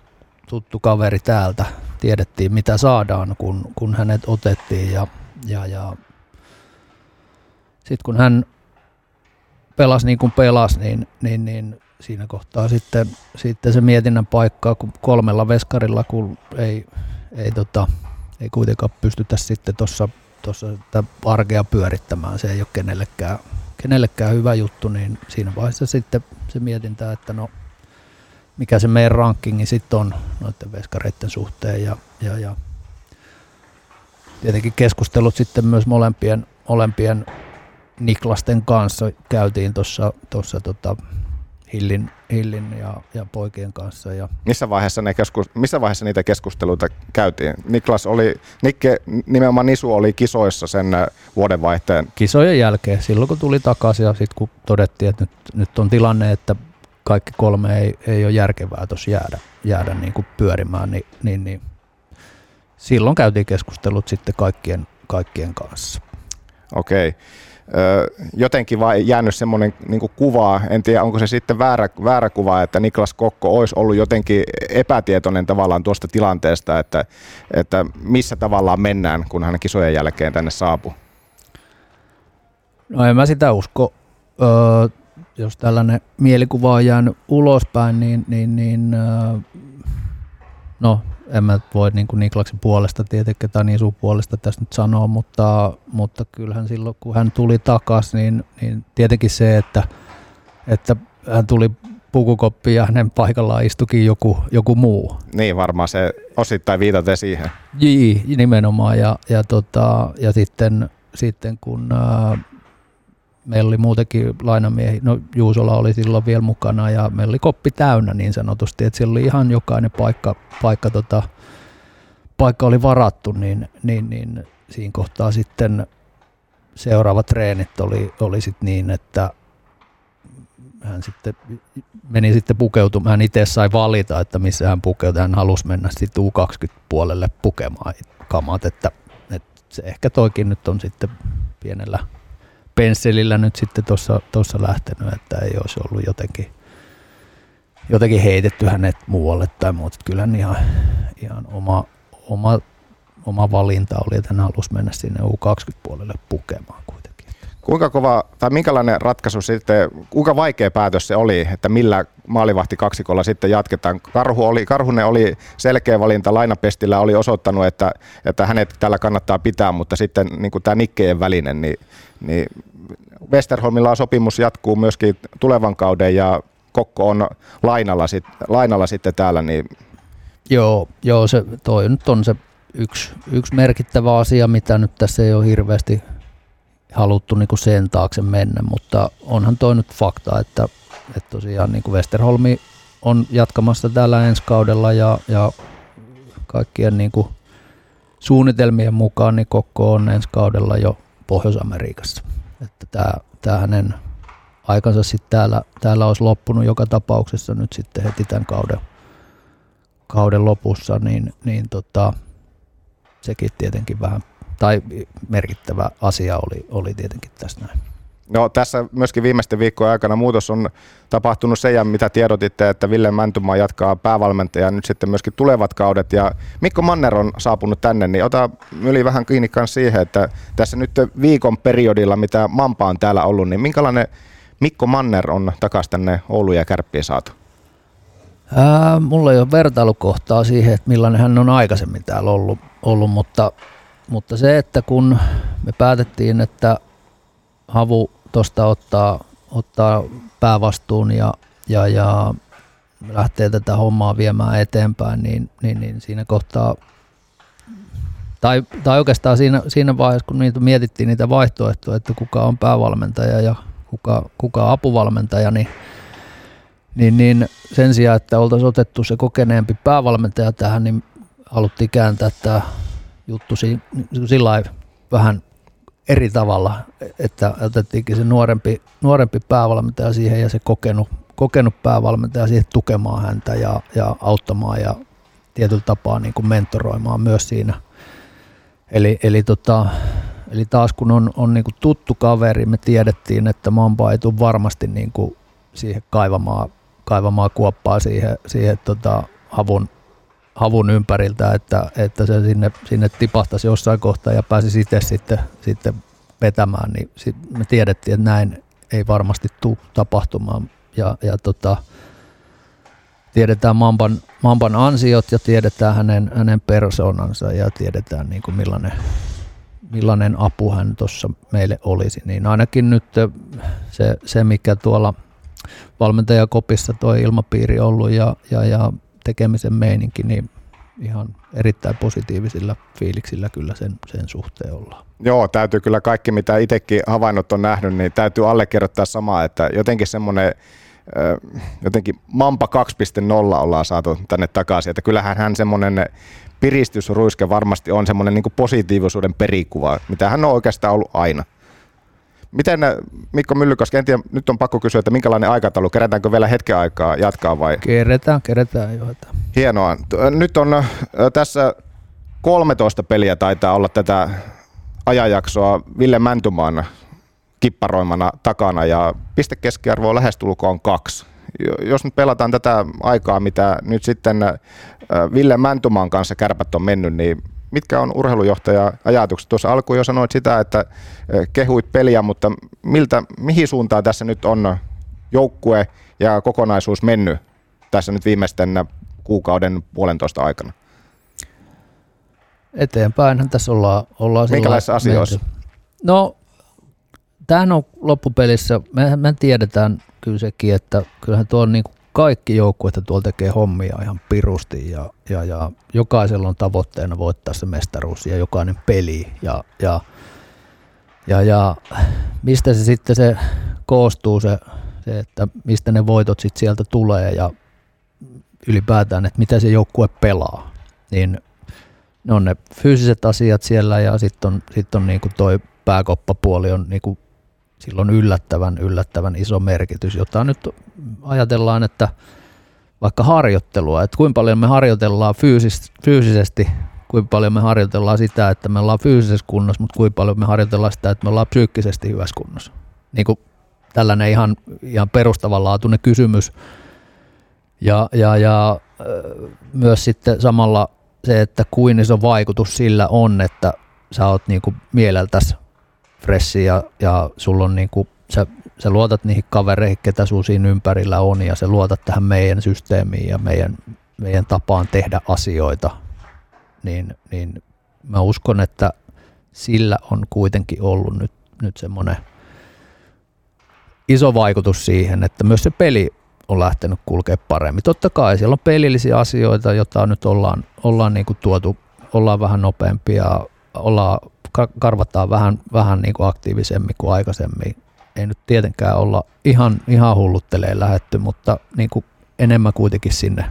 tuttu kaveri täältä. Tiedettiin mitä saadaan, kun, kun hänet otettiin ja, ja, ja sitten kun hän pelasi niin kuin pelasi, niin, niin, niin siinä kohtaa sitten, sitten se mietinnän paikkaa, kun kolmella veskarilla, kun ei, ei, tota, ei kuitenkaan pystytä sitten tuossa tuossa arkea pyörittämään, se ei ole kenellekään, kenellekään hyvä juttu, niin siinä vaiheessa sitten se mietintä, että no mikä se meidän rankingi sitten on noiden veskareiden suhteen ja, ja, ja tietenkin keskustelut sitten myös molempien, molempien Niklasten kanssa käytiin tuossa tota Hillin, Hillin ja, ja, poikien kanssa. Ja missä, vaiheessa ne keskus, missä vaiheessa niitä keskusteluita käytiin? Niklas oli, Nikke, nimenomaan Nisu oli kisoissa sen äh, vuodenvaihteen. Kisojen jälkeen, silloin kun tuli takaisin ja sitten kun todettiin, että nyt, nyt on tilanne, että kaikki kolme ei, ei ole järkevää tuossa jäädä, jäädä niin kuin pyörimään, niin, niin, niin silloin käytiin keskustelut sitten kaikkien, kaikkien kanssa. Okei. Okay jotenkin vaan jäänyt semmoinen niin kuva, en tiedä onko se sitten väärä, väärä kuva, että Niklas Kokko olisi ollut jotenkin epätietoinen tavallaan tuosta tilanteesta, että, että missä tavallaan mennään, kun hän kisojen jälkeen tänne saapuu. No en mä sitä usko. Öö, jos tällainen mielikuva on jäänyt ulospäin, niin, niin, niin öö, no en mä voi niin kuin Niklaksen puolesta tietenkin tai niin puolesta tässä nyt sanoa, mutta, mutta kyllähän silloin kun hän tuli takaisin, niin, niin tietenkin se, että, että hän tuli pukukoppi ja hänen paikallaan istukin joku, joku muu. Niin varmaan se osittain viitaten siihen. Jii, nimenomaan ja, ja, tota, ja sitten, sitten kun ää, meillä oli muutenkin lainamiehi, no Juusola oli silloin vielä mukana ja meillä oli koppi täynnä niin sanotusti, että siellä oli ihan jokainen paikka, paikka, tota, paikka oli varattu, niin, niin, niin siinä kohtaa sitten seuraavat treenit oli, oli sit niin, että hän sitten meni sitten pukeutumaan, hän itse sai valita, että missä hän pukeutui, hän halusi mennä sitten U20-puolelle pukemaan. Kamat, että, että se ehkä toikin nyt on sitten pienellä pensselillä nyt sitten tuossa lähtenyt, että ei olisi ollut jotenkin, jotenkin heitetty hänet muualle tai muuta. Kyllä ihan, ihan oma, oma, oma valinta oli, että hän halusi mennä sinne U20-puolelle pukemaan kuitenkin. Kuinka kova, tai minkälainen ratkaisu sitten, kuinka vaikea päätös se oli, että millä maalivahti kaksikolla sitten jatketaan? Karhu oli, Karhunen oli selkeä valinta, Lainapestillä oli osoittanut, että, että hänet tällä kannattaa pitää, mutta sitten niin kuin tämä Nikkejen välinen, niin niin Westerholmilla sopimus jatkuu myöskin tulevan kauden ja Kokko on lainalla, sit, lainalla sitten täällä. Niin... Joo, joo se, toi nyt on se yksi, yksi merkittävä asia, mitä nyt tässä ei ole hirveästi haluttu niin kuin sen taakse mennä, mutta onhan toi nyt fakta, että, että tosiaan niin kuin Westerholmi on jatkamassa täällä ensi kaudella ja, ja kaikkien niin kuin suunnitelmien mukaan niin Kokko on ensi kaudella jo Pohjois-Amerikassa. Että tämä, tämä hänen aikansa sitten täällä, täällä olisi loppunut joka tapauksessa nyt sitten heti tämän kauden, kauden lopussa, niin, niin tota, sekin tietenkin vähän, tai merkittävä asia oli, oli tietenkin tässä näin. No tässä myöskin viimeisten viikkojen aikana muutos on tapahtunut se, ja mitä tiedotitte, että Ville Mäntymaa jatkaa päävalmentaja nyt sitten myöskin tulevat kaudet. Ja Mikko Manner on saapunut tänne, niin ota yli vähän kiinni siihen, että tässä nyt viikon periodilla, mitä Mampa on täällä ollut, niin minkälainen Mikko Manner on takaisin tänne Oulu ja Kärppiin saatu? Ää, mulla ei ole vertailukohtaa siihen, että millainen hän on aikaisemmin täällä ollut, ollut mutta, mutta se, että kun me päätettiin, että Havu tuosta ottaa, ottaa päävastuun ja, ja, ja lähtee tätä hommaa viemään eteenpäin, niin, niin, niin siinä kohtaa, tai, tai oikeastaan siinä, siinä vaiheessa, kun niitä mietittiin niitä vaihtoehtoja, että kuka on päävalmentaja ja kuka, kuka apuvalmentaja, niin, niin, niin sen sijaan, että oltaisiin otettu se kokeneempi päävalmentaja tähän, niin haluttiin kääntää tämä juttu si, sillä vähän eri tavalla, että otettiinkin se nuorempi, nuorempi päävalmentaja siihen ja se kokenut, kokenut päävalmentaja siihen tukemaan häntä ja, ja auttamaan ja tietyllä tapaa niin kuin mentoroimaan myös siinä. Eli, eli, tota, eli taas kun on, on niin kuin tuttu kaveri, me tiedettiin, että Mamba ei tule varmasti niin kuin siihen kaivamaan, kaivamaan kuoppaa siihen, siihen tota, havun, havun ympäriltä, että, että se sinne, sinne tipahtaisi jossain kohtaa ja pääsi itse sitten, sitten vetämään, niin sit me tiedettiin, että näin ei varmasti tule tapahtumaan. Ja, ja tota, tiedetään Mamban, Mamban ansiot ja tiedetään hänen, hänen persoonansa ja tiedetään niin kuin millainen, millainen apu hän tuossa meille olisi. Niin ainakin nyt se, se mikä tuolla valmentajakopissa tuo ilmapiiri ollut ja, ja, ja tekemisen meininki, niin ihan erittäin positiivisilla fiiliksillä kyllä sen, sen suhteen ollaan. Joo, täytyy kyllä kaikki, mitä itsekin havainnot on nähnyt, niin täytyy allekirjoittaa samaa, että jotenkin semmoinen jotenkin Mampa 2.0 ollaan saatu tänne takaisin, että kyllähän hän semmoinen piristysruiske varmasti on semmoinen niin positiivisuuden perikuva, mitä hän on oikeastaan ollut aina. Miten Mikko Myllykoski, en tiedä, nyt on pakko kysyä, että minkälainen aikataulu, kerätäänkö vielä hetken aikaa jatkaa vai? Kerätään, kerätään jo. Hienoa. Nyt on tässä 13 peliä taitaa olla tätä ajanjaksoa Ville Mäntymaan kipparoimana takana ja pistekeskiarvo on lähestulkoon kaksi. Jos nyt pelataan tätä aikaa, mitä nyt sitten Ville Mäntumaan kanssa kärpät on mennyt, niin mitkä on urheilujohtaja ajatukset? Tuossa alkuun jo sanoit sitä, että kehuit peliä, mutta miltä, mihin suuntaan tässä nyt on joukkue ja kokonaisuus mennyt tässä nyt viimeisten kuukauden puolentoista aikana? Eteenpäinhän tässä ollaan. ollaan Minkälaisissa asioissa? Menty. No, tämähän on loppupelissä, me, me tiedetään kyllä sekin, että kyllähän tuo on niin kaikki joukkueet tuolla tekee hommia ihan pirusti ja, ja, ja jokaisella on tavoitteena voittaa se mestaruus ja jokainen peli ja, ja, ja, ja mistä se sitten se koostuu se, se, että mistä ne voitot sitten sieltä tulee ja ylipäätään, että mitä se joukkue pelaa, niin ne on ne fyysiset asiat siellä ja sitten on, sit on niinku toi pääkoppapuoli on niinku sillä on yllättävän, yllättävän iso merkitys, jota nyt ajatellaan, että vaikka harjoittelua, että kuinka paljon me harjoitellaan fyysis, fyysisesti, kuinka paljon me harjoitellaan sitä, että me ollaan fyysisessä kunnossa, mutta kuinka paljon me harjoitellaan sitä, että me ollaan psyykkisesti hyvässä kunnossa. Niin kuin tällainen ihan, ihan perustavanlaatuinen kysymys. Ja, ja, ja myös sitten samalla se, että kuin iso vaikutus sillä on, että sä oot niin kuin mieleltäsi fressi ja, ja sulla on niin kuin, sä, sä luotat niihin kavereihin, ketä sun siinä ympärillä on ja sä luotat tähän meidän systeemiin ja meidän, meidän tapaan tehdä asioita, niin, niin mä uskon, että sillä on kuitenkin ollut nyt, nyt semmoinen iso vaikutus siihen, että myös se peli on lähtenyt kulkea paremmin. Totta kai siellä on pelillisiä asioita, joita nyt ollaan, ollaan niin kuin tuotu, ollaan vähän nopeampia, ollaan karvataan vähän, vähän niin kuin aktiivisemmin kuin aikaisemmin. Ei nyt tietenkään olla ihan, ihan hullutteleen lähetty, mutta niin kuin enemmän kuitenkin sinne,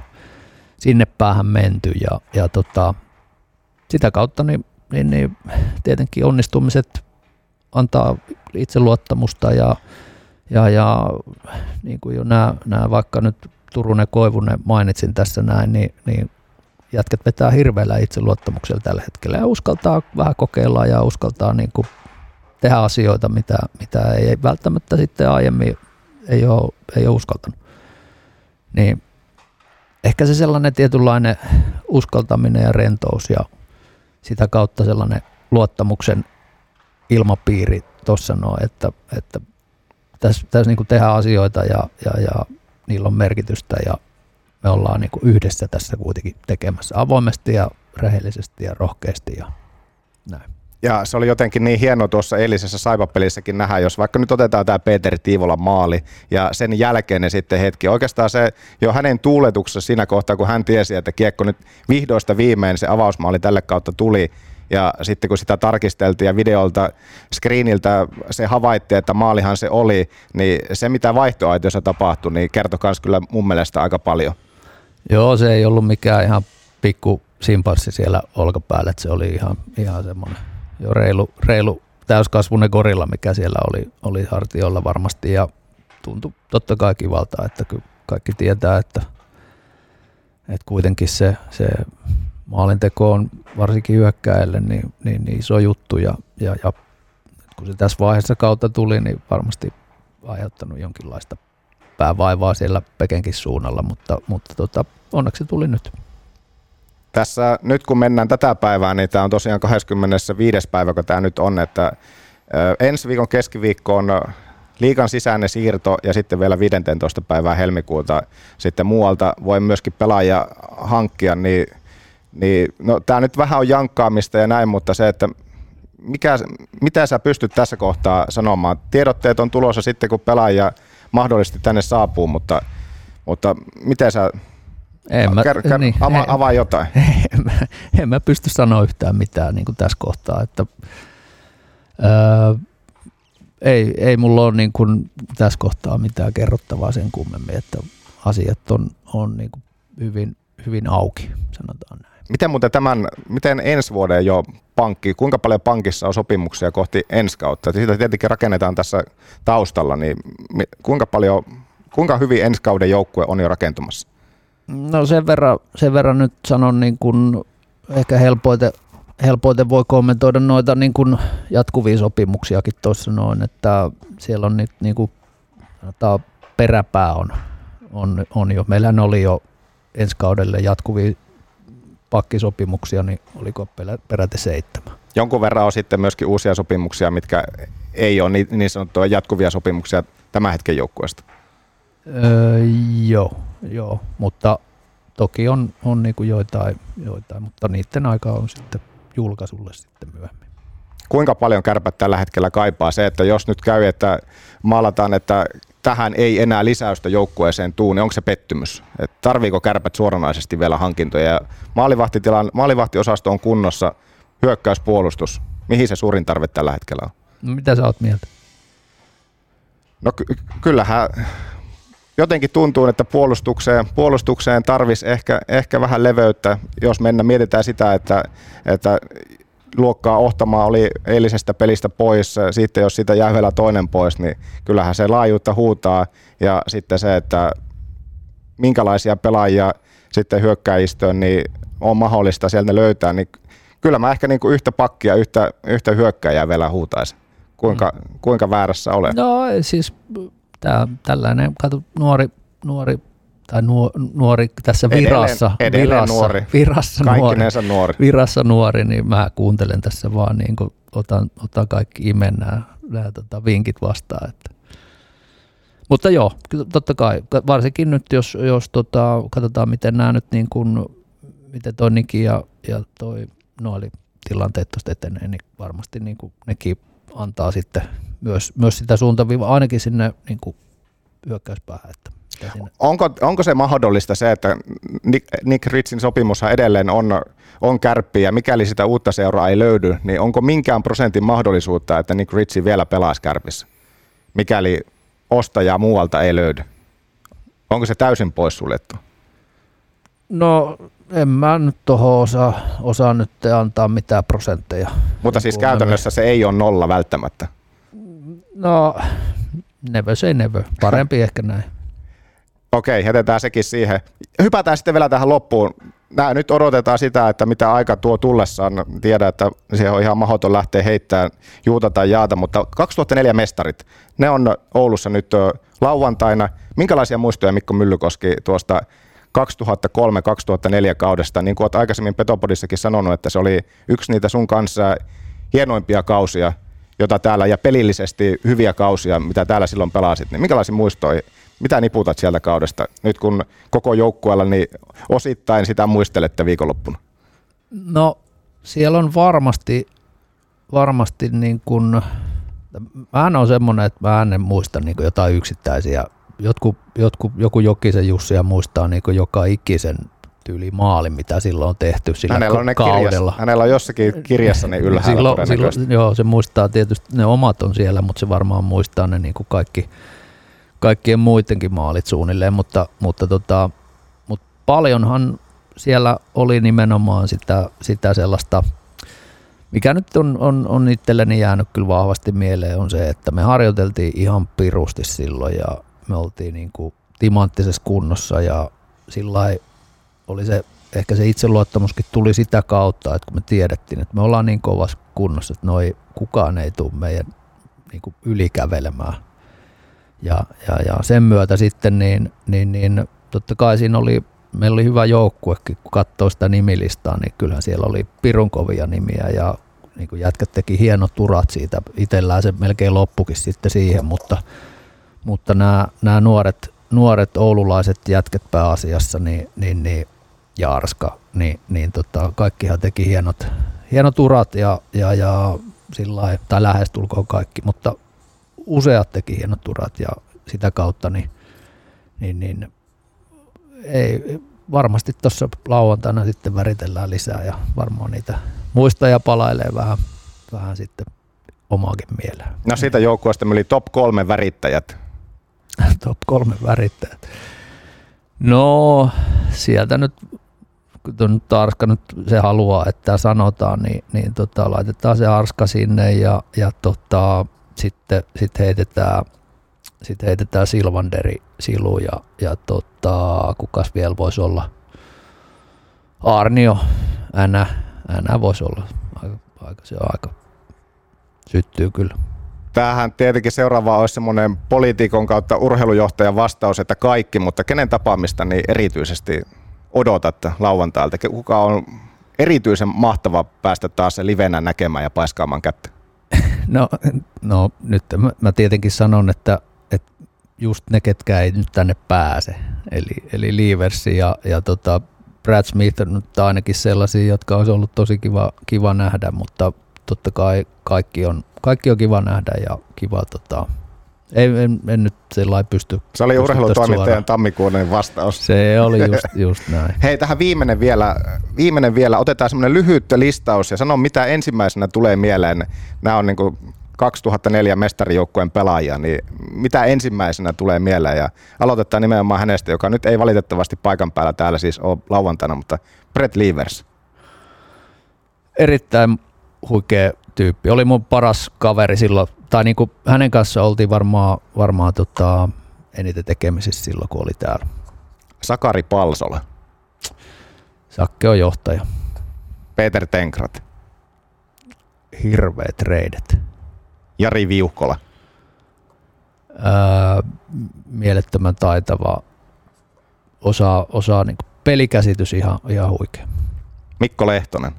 sinne päähän menty ja, ja tota, sitä kautta niin, niin, niin tietenkin onnistumiset antaa itseluottamusta ja, ja, ja niin kuin jo nämä, nämä vaikka nyt Turunen Koivunen mainitsin tässä näin, niin, niin jätkät vetää hirveällä itseluottamuksella tällä hetkellä ja uskaltaa vähän kokeilla ja uskaltaa niin kuin tehdä asioita, mitä, mitä ei välttämättä sitten aiemmin ei ole, ei ole uskaltanut. Niin ehkä se sellainen tietynlainen uskaltaminen ja rentous ja sitä kautta sellainen luottamuksen ilmapiiri tuossa noin, että, että tässä, tässä niin tehdään asioita ja, ja, ja niillä on merkitystä ja me ollaan niin kuin yhdessä tässä kuitenkin tekemässä avoimesti ja rehellisesti ja rohkeasti ja näin. Ja se oli jotenkin niin hieno tuossa eilisessä Saipa-pelissäkin nähdä, jos vaikka nyt otetaan tämä Peter Tiivolan maali ja sen jälkeen ne sitten hetki. Oikeastaan se jo hänen tuuletuksessa siinä kohtaa, kun hän tiesi, että kiekko nyt vihdoista viimein se avausmaali tälle kautta tuli, ja sitten kun sitä tarkisteltiin ja videolta, screeniltä se havaitti, että maalihan se oli, niin se mitä vaihtoaitiossa tapahtui, niin kertoi myös kyllä mun mielestä aika paljon. Joo, se ei ollut mikään ihan pikku simpanssi siellä olkapäällä, että se oli ihan, ihan semmoinen jo reilu, reilu täyskasvunen gorilla, mikä siellä oli, oli hartiolla varmasti. Ja tuntui totta kai kivalta, että kaikki tietää, että, että kuitenkin se, se maalinteko on varsinkin hyökkäjälle niin, niin, niin iso juttu. Ja, ja, ja kun se tässä vaiheessa kautta tuli, niin varmasti aiheuttanut jonkinlaista päävaivaa siellä Pekenkin suunnalla, mutta, mutta tota, onneksi tuli nyt. Tässä nyt kun mennään tätä päivää, niin tämä on tosiaan 25. päivä, kun tämä nyt on, että ensi viikon keskiviikko on liikan sisäinen siirto ja sitten vielä 15. päivää helmikuuta sitten muualta voi myöskin pelaaja hankkia, niin, niin no, tämä nyt vähän on jankkaamista ja näin, mutta se, että mikä, mitä sä pystyt tässä kohtaa sanomaan? Tiedotteet on tulossa sitten, kun pelaaja mahdollisesti tänne saapuu, mutta, mutta miten sä en mä, kär, kär, niin, ava, en, avaa jotain. En, en, mä pysty sanoa yhtään mitään niin kuin tässä kohtaa. Että, ää, ei, ei mulla ole niin kuin tässä kohtaa mitään kerrottavaa sen kummemmin, että asiat on, on niin kuin hyvin, hyvin auki, sanotaan näin. Miten muuten tämän, miten ensi vuoden jo pankki, kuinka paljon pankissa on sopimuksia kohti ensi kautta? Siitä tietenkin rakennetaan tässä taustalla, niin kuinka paljon, kuinka hyvin ensi kauden joukkue on jo rakentumassa? No sen verran, sen verran nyt sanon niin kuin ehkä helpoiten, helpoiten voi kommentoida noita niin kuin jatkuvia sopimuksiakin tuossa noin, että siellä on nyt niin kuin, peräpää on, on, on jo. Meillähän oli jo ensi kaudelle jatkuvia pakkisopimuksia, niin oliko peräti seitsemän. Jonkun verran on sitten myöskin uusia sopimuksia, mitkä ei ole niin, sanottuja jatkuvia sopimuksia tämän hetken joukkueesta. Öö, joo, joo, mutta toki on, on niin kuin joitain, joitain, mutta niiden aika on sitten julkaisulle sitten myöhemmin. Kuinka paljon kärpät tällä hetkellä kaipaa se, että jos nyt käy, että maalataan, että tähän ei enää lisäystä joukkueeseen tuu, niin onko se pettymys? Et tarviiko kärpät suoranaisesti vielä hankintoja? Maalivahtitilan, maalivahtiosasto on kunnossa, hyökkäyspuolustus. Mihin se suurin tarve tällä hetkellä on? No, mitä sä oot mieltä? No ky- kyllähän jotenkin tuntuu, että puolustukseen, puolustukseen tarvisi ehkä, ehkä vähän leveyttä, jos mennä mietitään sitä, että, että luokkaa Ohtamaa oli eilisestä pelistä pois, sitten jos siitä jää vielä toinen pois, niin kyllähän se laajuutta huutaa ja sitten se, että minkälaisia pelaajia sitten hyökkäistöön niin on mahdollista sieltä löytää, niin kyllä mä ehkä niin kuin yhtä pakkia, yhtä, yhtä hyökkäjää vielä huutaisin. Kuinka, mm. kuinka väärässä olen? No siis tämä tällainen, kato, nuori, nuori tai nuori, nuori tässä virassa, edelleen, edelleen virassa, nuori. virassa, nuori, nuori. virassa nuori, niin mä kuuntelen tässä vaan niin kuin otan, otan kaikki imen nämä, nämä tota, vinkit vastaan. Että. Mutta joo, totta kai, varsinkin nyt jos, jos tota, katsotaan miten nämä nyt niin kuin, miten toi Niki ja, ja toi Noali tilanteet tuosta etenee, niin varmasti niin kuin nekin antaa sitten myös, myös sitä suuntaviivaa ainakin sinne niin kuin hyökkäyspäähän. Että onko, onko se mahdollista se, että Nick, Nick Ritzin sopimushan edelleen on, on kärppi ja mikäli sitä uutta seuraa ei löydy, niin onko minkään prosentin mahdollisuutta, että Nick Ritzi vielä pelaisi kärpissä, mikäli ostajaa muualta ei löydy? Onko se täysin poissuljettu? No en mä nyt tuohon osaa, osaa nyt antaa mitään prosentteja. Mutta siis käytännössä se ei ole nolla välttämättä. No, never say never. Parempi ehkä näin. Okei, jätetään sekin siihen. Hypätään sitten vielä tähän loppuun. Nää, nyt odotetaan sitä, että mitä aika tuo tullessaan. Tiedä, että se on ihan mahdoton lähteä heittämään juuta tai jaata, mutta 2004 mestarit, ne on Oulussa nyt lauantaina. Minkälaisia muistoja Mikko Myllykoski tuosta 2003-2004 kaudesta, niin kuin olet aikaisemmin Petopodissakin sanonut, että se oli yksi niitä sun kanssa hienoimpia kausia, jota täällä, ja pelillisesti hyviä kausia, mitä täällä silloin pelasit, niin minkälaisia muistoja Mitä niputat sieltä kaudesta, nyt kun koko joukkueella niin osittain sitä muistelette viikonloppuna? No siellä on varmasti, varmasti niin kuin, mä on semmoinen, että mä en muista niin kuin jotain yksittäisiä. Jotkut, jotkut, joku Jokisen Jussi ja muistaa niin kuin joka ikisen tyyli maali, mitä silloin on tehty sillä hänellä on ne kaudella. Kirjassa, hänellä on jossakin kirjassa niin ylhäällä silloin, silloin, Joo, se muistaa tietysti, ne omat on siellä, mutta se varmaan muistaa ne niin kuin kaikki, kaikkien muidenkin maalit suunnilleen, mutta, mutta, tota, mutta paljonhan siellä oli nimenomaan sitä, sitä sellaista, mikä nyt on, on, on itselleni jäänyt kyllä vahvasti mieleen, on se, että me harjoiteltiin ihan pirusti silloin ja me oltiin niin kuin timanttisessa kunnossa ja sillä oli se, ehkä se itseluottamuskin tuli sitä kautta, että kun me tiedettiin, että me ollaan niin kovassa kunnossa, että noi, kukaan ei tule meidän niin kuin ylikävelemään. Ja, ja, ja, sen myötä sitten niin, niin, niin totta kai siinä oli, meillä oli hyvä joukkuekin, kun katsoo sitä nimilistaa, niin kyllähän siellä oli pirun kovia nimiä ja niin kuin jätkät teki hienot turat siitä. Itellään se melkein loppukin sitten siihen, mutta, mutta nämä, nämä nuoret, nuoret oululaiset jätket pääasiassa, niin, niin, niin ja Arska, niin, niin tota, kaikkihan teki hienot, hienot urat ja, ja, ja sillä tai lähestulkoon kaikki, mutta useat teki hienot urat ja sitä kautta niin, niin, niin ei, varmasti tuossa lauantaina sitten väritellään lisää ja varmaan niitä muista ja palailee vähän, vähän sitten omaakin mieleen. No siitä joukkueesta oli top kolme värittäjät. top kolme värittäjät. No, sieltä nyt kun Arska nyt se haluaa, että sanotaan, niin, niin tota, laitetaan se Arska sinne ja, ja tota, sitten sit heitetään, sit heitetään Silvanderi Silu ja, ja tota, kukas vielä voisi olla Arnio, Änä, Änä voisi olla. Aika, aika, se on aika, syttyy kyllä. Tämähän tietenkin seuraava olisi semmoinen poliitikon kautta urheilujohtajan vastaus, että kaikki, mutta kenen tapaamista niin erityisesti odotat lauantailta? Kuka on erityisen mahtava päästä taas livenä näkemään ja paiskaamaan kättä? No, no nyt mä, mä tietenkin sanon, että, että just ne, ketkä ei nyt tänne pääse, eli, eli Leaversi ja, ja tota Brad Smith on nyt ainakin sellaisia, jotka olisi ollut tosi kiva, kiva nähdä, mutta totta kai kaikki on, kaikki on kiva nähdä ja kiva tota, en, en, en nyt sellainen pysty. Se oli urheilutoimittajan tammikuuden vastaus. Se oli just, just näin. Hei, tähän viimeinen vielä, viimeinen vielä. Otetaan semmoinen lyhyt listaus ja sano, mitä ensimmäisenä tulee mieleen. Nämä on niin kuin 2004 mestarijoukkueen pelaajia, niin mitä ensimmäisenä tulee mieleen? Ja aloitetaan nimenomaan hänestä, joka nyt ei valitettavasti paikan päällä täällä siis ole lauantaina, mutta Brett Leavers. Erittäin huikea tyyppi. Oli mun paras kaveri silloin tai niin kuin hänen kanssa oltiin varmaan, varmaan tota, eniten tekemisissä silloin, kun oli täällä. Sakari Palsola. Sakke on johtaja. Peter Tenkrat. Hirveät reidet. Jari Viuhkola. Öö, mielettömän taitava. Osaa, osaa niin pelikäsitys ihan, ihan huikea. Mikko Lehtonen.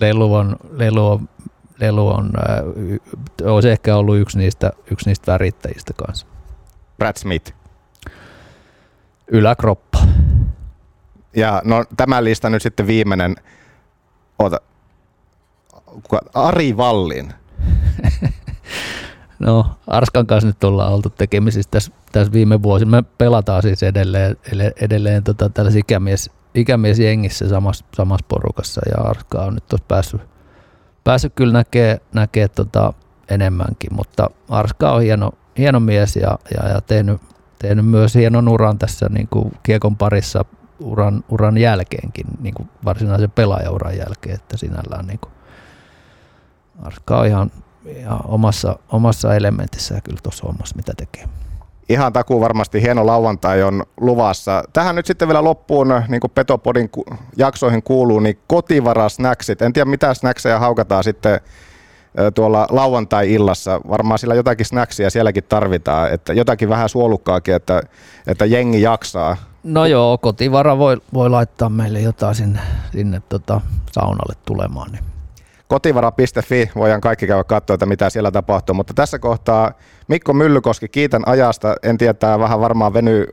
Lelu on, Lelu on lelu on, äh, olisi ehkä ollut yksi niistä, yksi niistä värittäjistä kanssa. Brad Smith. Yläkroppa. Ja no tämä lista nyt sitten viimeinen. Ota. Ari Vallin. no Arskan kanssa nyt ollaan oltu tekemisissä tässä, tässä viime vuosina. Me pelataan siis edelleen, edelleen tota, tällaisessa ikämies, ikämiesjengissä samassa, samassa porukassa ja Arska on nyt tuossa päässyt päässyt kyllä näkee, näkee tota enemmänkin, mutta Arska on hieno, hieno mies ja, ja, ja tehnyt, tehnyt, myös hienon uran tässä niin kuin kiekon parissa uran, uran jälkeenkin, niin kuin varsinaisen pelaajauran jälkeen, että sinällään niin kuin Arska on ihan, ihan omassa, omassa elementissä kyllä tuossa hommassa, mitä tekee ihan takuu varmasti hieno lauantai on luvassa. Tähän nyt sitten vielä loppuun, niin kuin Petopodin jaksoihin kuuluu, niin kotivarasnäksit. En tiedä mitä snäksejä haukataan sitten tuolla lauantai-illassa. Varmaan sillä jotakin snäksiä sielläkin tarvitaan, että jotakin vähän suolukkaakin, että, että jengi jaksaa. No joo, kotivara voi, voi laittaa meille jotain sinne, sinne tota saunalle tulemaan. Niin. kotivara.fi voidaan kaikki käydä katsoa, että mitä siellä tapahtuu. Mutta tässä kohtaa Mikko Myllykoski, kiitän ajasta. En tiedä, tämä vähän varmaan venyy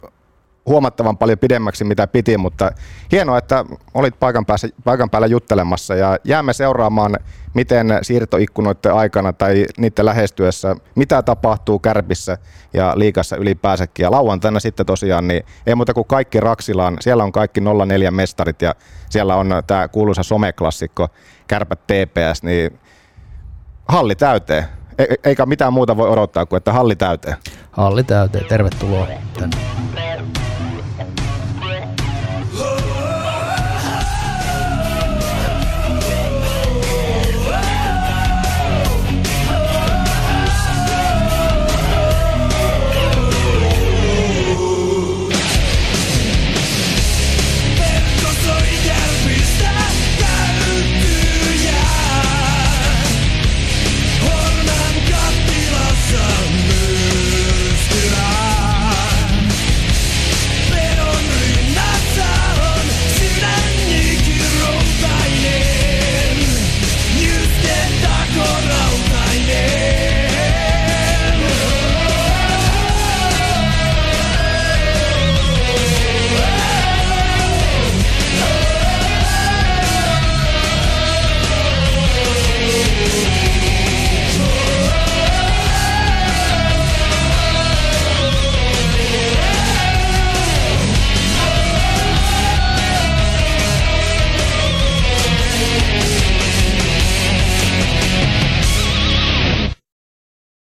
huomattavan paljon pidemmäksi, mitä piti, mutta hienoa, että olit paikan, päässä, paikan päällä juttelemassa ja jäämme seuraamaan, miten siirtoikkunoiden aikana tai niiden lähestyessä, mitä tapahtuu Kärpissä ja liikassa ylipäänsäkin. Ja lauantaina sitten tosiaan, niin ei muuta kuin kaikki Raksilaan, siellä on kaikki 04 mestarit ja siellä on tämä kuuluisa someklassikko Kärpät TPS, niin halli täyteen. E- eikä mitään muuta voi odottaa kuin, että halli täyteen. Halli täyteen, tervetuloa tänne.